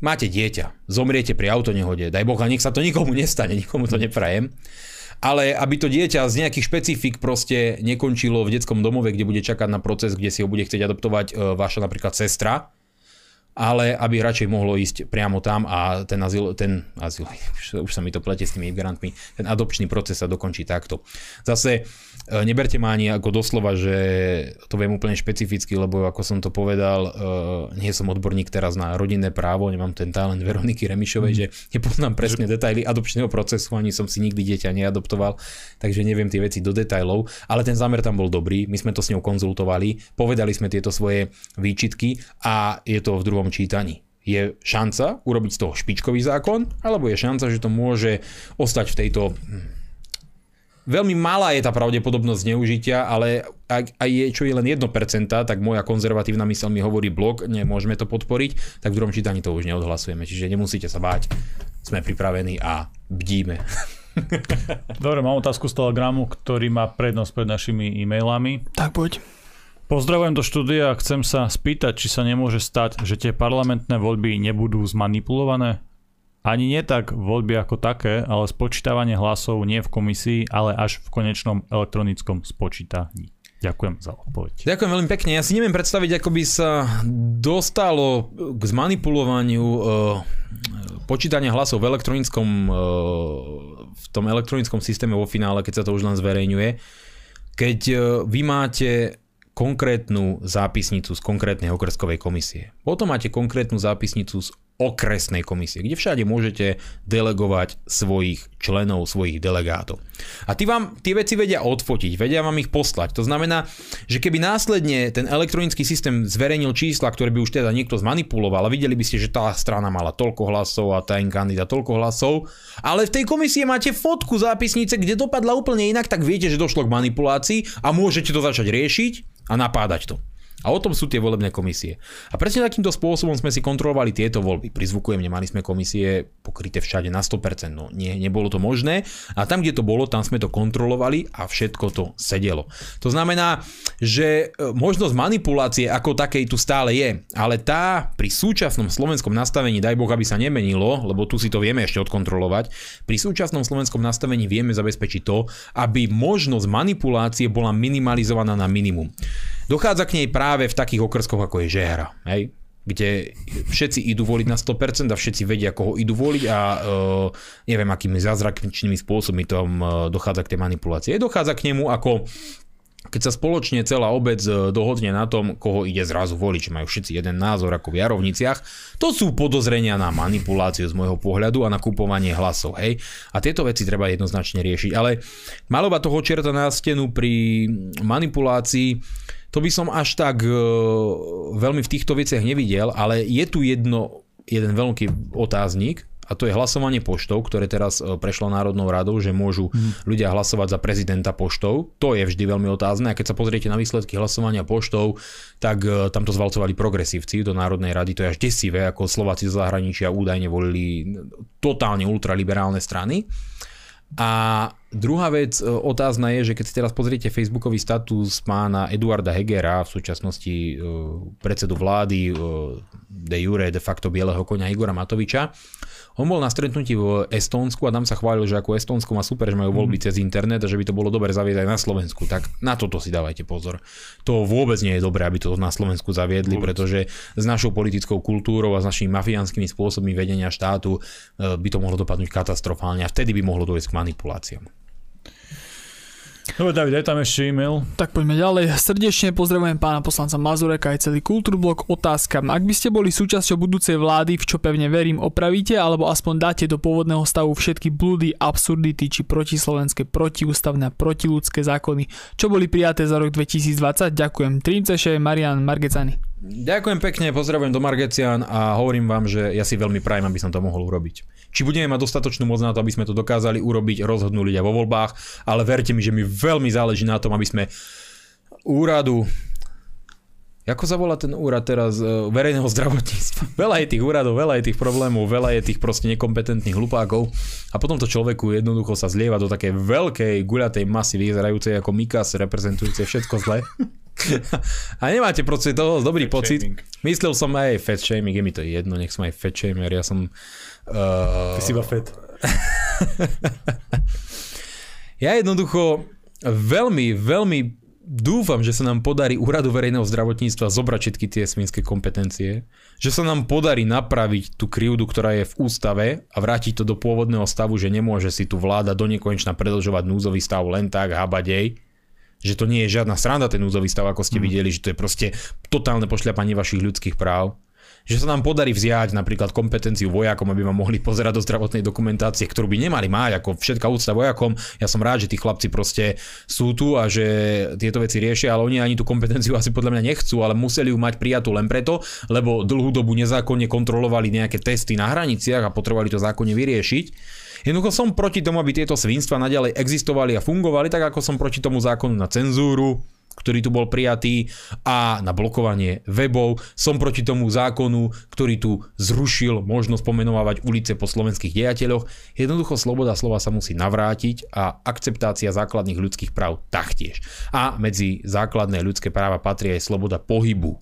máte dieťa, zomriete pri autonehode, daj Boh, a nech sa to nikomu nestane, nikomu to neprajem, ale aby to dieťa z nejakých špecifik proste nekončilo v detskom domove, kde bude čakať na proces, kde si ho bude chcieť adoptovať e, vaša napríklad sestra, ale aby radšej mohlo ísť priamo tam a ten azyl, ten azyl, už sa mi to plete s tými migrantmi, ten adopčný proces sa dokončí takto. Zase neberte ma ani ako doslova, že to viem úplne špecificky, lebo ako som to povedal, e, nie som odborník teraz na rodinné právo, nemám ten talent Veroniky Remišovej, mm. že nepoznám presne detaily adopčného procesu, ani som si nikdy dieťa neadoptoval, takže neviem tie veci do detailov, ale ten zámer tam bol dobrý, my sme to s ňou konzultovali, povedali sme tieto svoje výčitky a je to v druhom čítaní. Je šanca urobiť z toho špičkový zákon, alebo je šanca, že to môže ostať v tejto... Veľmi malá je tá pravdepodobnosť zneužitia, ale ak aj je čo je len 1%, tak moja konzervatívna mysel mi hovorí blok, nemôžeme to podporiť, tak v druhom čítaní to už neodhlasujeme. Čiže nemusíte sa báť, sme pripravení a bdíme.
Dobre, mám otázku z Telegramu, ktorý má prednosť pred našimi e-mailami.
Tak poď.
Pozdravujem do štúdia a chcem sa spýtať, či sa nemôže stať, že tie parlamentné voľby nebudú zmanipulované? Ani nie tak voľby ako také, ale spočítavanie hlasov nie v komisii, ale až v konečnom elektronickom spočítaní. Ďakujem za odpoveď.
Ďakujem veľmi pekne. Ja si neviem predstaviť, ako by sa dostalo k zmanipulovaniu uh, počítania hlasov v elektronickom uh, v tom elektronickom systéme vo finále, keď sa to už len zverejňuje. Keď uh, vy máte konkrétnu zápisnicu z konkrétnej okreskovej komisie. Potom máte konkrétnu zápisnicu z okresnej komisie, kde všade môžete delegovať svojich členov, svojich delegátov. A tí vám tie veci vedia odfotiť, vedia vám ich poslať. To znamená, že keby následne ten elektronický systém zverejnil čísla, ktoré by už teda niekto zmanipuloval a videli by ste, že tá strana mala toľko hlasov a ten kandidát toľko hlasov, ale v tej komisii máte fotku zápisnice, kde dopadla úplne inak, tak viete, že došlo k manipulácii a môžete to začať riešiť a napádať to. A o tom sú tie volebné komisie. A presne takýmto spôsobom sme si kontrolovali tieto voľby. Prizvukujem, nemali sme komisie pokryté všade na 100%, no nie, nebolo to možné. A tam, kde to bolo, tam sme to kontrolovali a všetko to sedelo. To znamená, že e, možnosť manipulácie ako takej tu stále je, ale tá pri súčasnom slovenskom nastavení, daj Boh, aby sa nemenilo, lebo tu si to vieme ešte odkontrolovať, pri súčasnom slovenskom nastavení vieme zabezpečiť to, aby možnosť manipulácie bola minimalizovaná na minimum. Dochádza k nej práve v takých okrskoch, ako je Žehra. Hej? kde všetci idú voliť na 100% a všetci vedia, koho idú voliť a uh, neviem, akými zázračnými spôsobmi tam uh, dochádza k tej manipulácii. Dochádza k nemu ako keď sa spoločne celá obec e, dohodne na tom, koho ide zrazu voliť, že majú všetci jeden názor ako v Jarovniciach, to sú podozrenia na manipuláciu z môjho pohľadu a na kupovanie hlasov, hej. A tieto veci treba jednoznačne riešiť. Ale malovať toho čerta na stenu pri manipulácii, to by som až tak uh, veľmi v týchto veciach nevidel, ale je tu jedno, jeden veľký otáznik, a to je hlasovanie poštou, ktoré teraz e, prešlo Národnou radou, že môžu mm. ľudia hlasovať za prezidenta poštou. To je vždy veľmi otázne a keď sa pozriete na výsledky hlasovania poštou, tak e, tam to zvalcovali progresívci do Národnej rady. To je až desivé, ako Slováci z zahraničia údajne volili totálne ultraliberálne strany. A druhá vec e, otázna je, že keď si teraz pozriete facebookový status pána Eduarda Hegera, v súčasnosti e, predsedu vlády e, de jure, de facto bieleho konia Igora Matoviča, on bol na stretnutí v Estónsku a tam sa chválil, že ako Estónsko má super, že majú voľby mm. cez internet a že by to bolo dobre zavieť aj na Slovensku. Tak na toto si dávajte pozor. To vôbec nie je dobré, aby to na Slovensku zaviedli, vôbec. pretože s našou politickou kultúrou a s našimi mafiánskymi spôsobmi vedenia štátu by to mohlo dopadnúť katastrofálne a vtedy by mohlo dojsť k manipuláciám.
Dobre, David, daj tam ešte e-mail.
Tak poďme ďalej. Srdečne pozdravujem pána poslanca Mazureka aj celý Kultúrblok. Otázka. Ak by ste boli súčasťou budúcej vlády, v čo pevne verím, opravíte alebo aspoň dáte do pôvodného stavu všetky blúdy, absurdity či protislovenské, protiústavné a protiludské zákony, čo boli prijaté za rok 2020? Ďakujem. Trinceše, Marian Margecani.
Ďakujem pekne, pozdravujem do Margecian a hovorím vám, že ja si veľmi prajem, aby som to mohol urobiť. Či budeme mať dostatočnú moc na to, aby sme to dokázali urobiť, rozhodnú ľudia vo voľbách, ale verte mi, že mi veľmi záleží na tom, aby sme úradu Ako sa volá ten úrad teraz e, verejného zdravotníctva? Veľa je tých úradov, veľa je tých problémov, veľa je tých proste nekompetentných hlupákov a potom to človeku jednoducho sa zlieva do takej veľkej guľatej masy vyzerajúcej ako Mikas, reprezentujúcej všetko zle. a nemáte proste toho dobrý fat pocit. Shaming. Myslel som aj fat shaming, je mi to jedno, nech som aj fat shamer, ja som
Uh... Ty si iba fet.
ja jednoducho veľmi, veľmi dúfam, že sa nám podarí úradu verejného zdravotníctva zobrať všetky tie svinské kompetencie, že sa nám podarí napraviť tú krivdu, ktorá je v ústave a vrátiť to do pôvodného stavu, že nemôže si tu vláda do nekonečna predlžovať núzový stav len tak, habadej, že to nie je žiadna sranda ten núzový stav, ako ste mm. videli, že to je proste totálne pošľapanie vašich ľudských práv že sa nám podarí vziať napríklad kompetenciu vojakom, aby ma mohli pozerať do zdravotnej dokumentácie, ktorú by nemali mať, ako všetká úcta vojakom. Ja som rád, že tí chlapci proste sú tu a že tieto veci riešia, ale oni ani tú kompetenciu asi podľa mňa nechcú, ale museli ju mať prijatú len preto, lebo dlhú dobu nezákonne kontrolovali nejaké testy na hraniciach a potrebovali to zákonne vyriešiť. Jednoducho som proti tomu, aby tieto svinstva naďalej existovali a fungovali, tak ako som proti tomu zákonu na cenzúru, ktorý tu bol prijatý a na blokovanie webov. Som proti tomu zákonu, ktorý tu zrušil možnosť pomenovávať ulice po slovenských dejateľoch. Jednoducho sloboda slova sa musí navrátiť a akceptácia základných ľudských práv taktiež. A medzi základné ľudské práva patrí aj sloboda pohybu.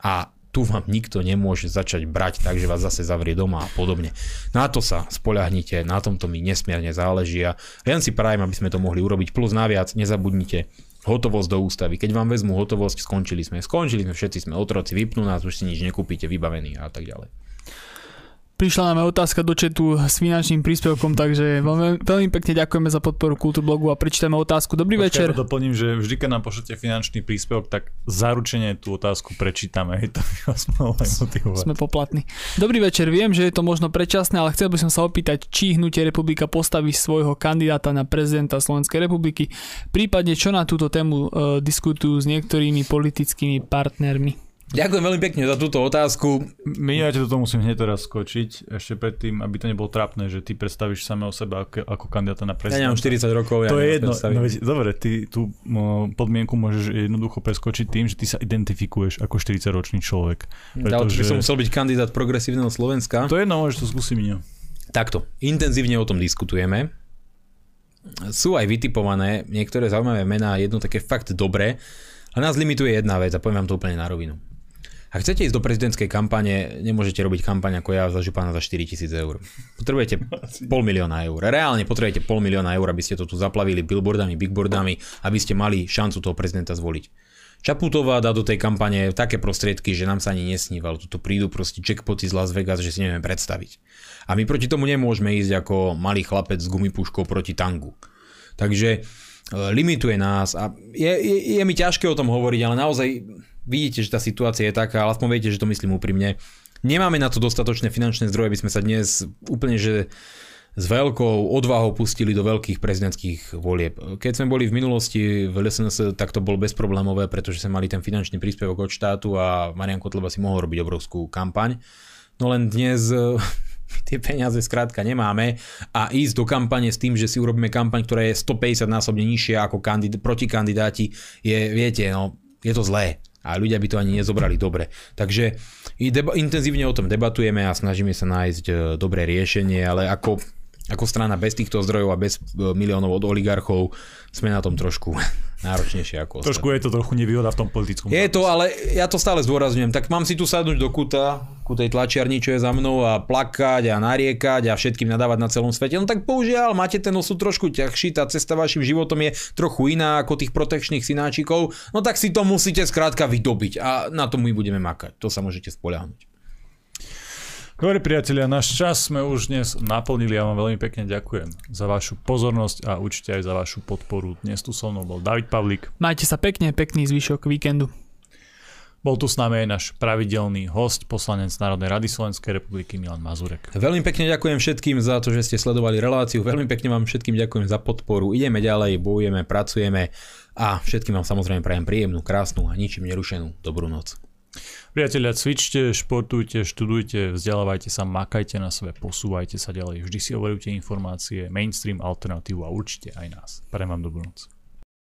A tu vám nikto nemôže začať brať tak, že vás zase zavrie doma a podobne. Na to sa spoľahnite, na tomto mi nesmierne záleží a len si prajem, aby sme to mohli urobiť. Plus naviac, nezabudnite, hotovosť do ústavy. Keď vám vezmú hotovosť, skončili sme. Skončili sme, všetci sme otroci, vypnú nás, už si nič nekúpite, vybavení a tak ďalej.
Prišla nám otázka do četu s finančným príspevkom, takže veľmi, veľmi pekne ďakujeme za podporu Kultúrblogu a prečítame otázku. Dobrý Počkej, večer.
doplním, že vždy, keď nám pošlete finančný príspevok, tak zaručene tú otázku prečítame. To
Sme poplatní. Dobrý večer, viem, že je to možno predčasné, ale chcel by som sa opýtať, či Hnutie republika postaví svojho kandidáta na prezidenta Slovenskej republiky, prípadne čo na túto tému uh, diskutujú s niektorými politickými partnermi.
Ďakujem veľmi pekne za túto otázku.
ja to musím hneď teraz skočiť, ešte predtým, aby to nebolo trápne, že ty predstavíš samého seba ako, ako kandidáta na prezidenta.
Ja nemám 40 rokov.
To ja je jedno. No, veď, dobre, ty tú podmienku môžeš jednoducho preskočiť tým, že ty sa identifikuješ ako 40-ročný človek.
Pretože... by som musel byť kandidát progresívneho Slovenska.
To je jedno, môžeš to skúsiť mňa.
Takto, intenzívne o tom diskutujeme. Sú aj vytipované niektoré zaujímavé mená, jedno také fakt dobré. A nás limituje jedna vec a poviem vám to úplne na rovinu ak chcete ísť do prezidentskej kampane, nemôžete robiť kampaň ako ja za župana za 4000 eur. Potrebujete pol milióna eur. Reálne potrebujete pol milióna eur, aby ste to tu zaplavili billboardami, bigboardami, aby ste mali šancu toho prezidenta zvoliť. Čaputová dá do tej kampane také prostriedky, že nám sa ani nesníval. Tuto prídu proste jackpoty z Las Vegas, že si nevieme predstaviť. A my proti tomu nemôžeme ísť ako malý chlapec s gumipuškou proti tangu. Takže e, limituje nás a je, je, je mi ťažké o tom hovoriť, ale naozaj vidíte, že tá situácia je taká, ale aspoň viete, že to myslím úprimne. Nemáme na to dostatočné finančné zdroje, aby sme sa dnes úplne že s veľkou odvahou pustili do veľkých prezidentských volieb. Keď sme boli v minulosti v LSNS, tak to bolo bezproblémové, pretože sme mali ten finančný príspevok od štátu a Marian Kotleba si mohol robiť obrovskú kampaň. No len dnes tie peniaze skrátka nemáme a ísť do kampane s tým, že si urobíme kampaň, ktorá je 150 násobne nižšia ako kandid- protikandidáti, je, viete, no, je to zlé a ľudia by to ani nezobrali dobre. Takže deba- intenzívne o tom debatujeme a snažíme sa nájsť e, dobré riešenie, ale ako ako strana bez týchto zdrojov a bez e, miliónov od oligarchov sme na tom trošku náročnejšie ako
Trošku je to trochu nevýhoda v tom politickom.
Je to, ale ja to stále zdôrazňujem. Tak mám si tu sadnúť do kuta, ku tej tlačiarni, čo je za mnou a plakať a nariekať a všetkým nadávať na celom svete. No tak použiaľ, máte ten osud trošku ťažší, tá cesta vašim životom je trochu iná ako tých protekčných synáčikov. No tak si to musíte skrátka vydobiť a na to my budeme makať. To sa môžete spoľahnúť.
Dobre priatelia, náš čas sme už dnes naplnili. Ja vám veľmi pekne ďakujem za vašu pozornosť a určite aj za vašu podporu. Dnes tu so mnou bol David Pavlík.
Majte sa pekne, pekný zvyšok víkendu.
Bol tu s nami aj náš pravidelný host, poslanec Národnej rady Slovenskej republiky Milan Mazurek.
Veľmi pekne ďakujem všetkým za to, že ste sledovali reláciu. Veľmi pekne vám všetkým ďakujem za podporu. Ideme ďalej, bojujeme, pracujeme a všetkým vám samozrejme prajem príjemnú, krásnu a ničím nerušenú dobrú noc.
Priatelia, cvičte, športujte, študujte, vzdelávajte sa, makajte na sebe, posúvajte sa ďalej. Vždy si overujte informácie, mainstream, alternatívu a určite aj nás. Prajem vám dobrú noc.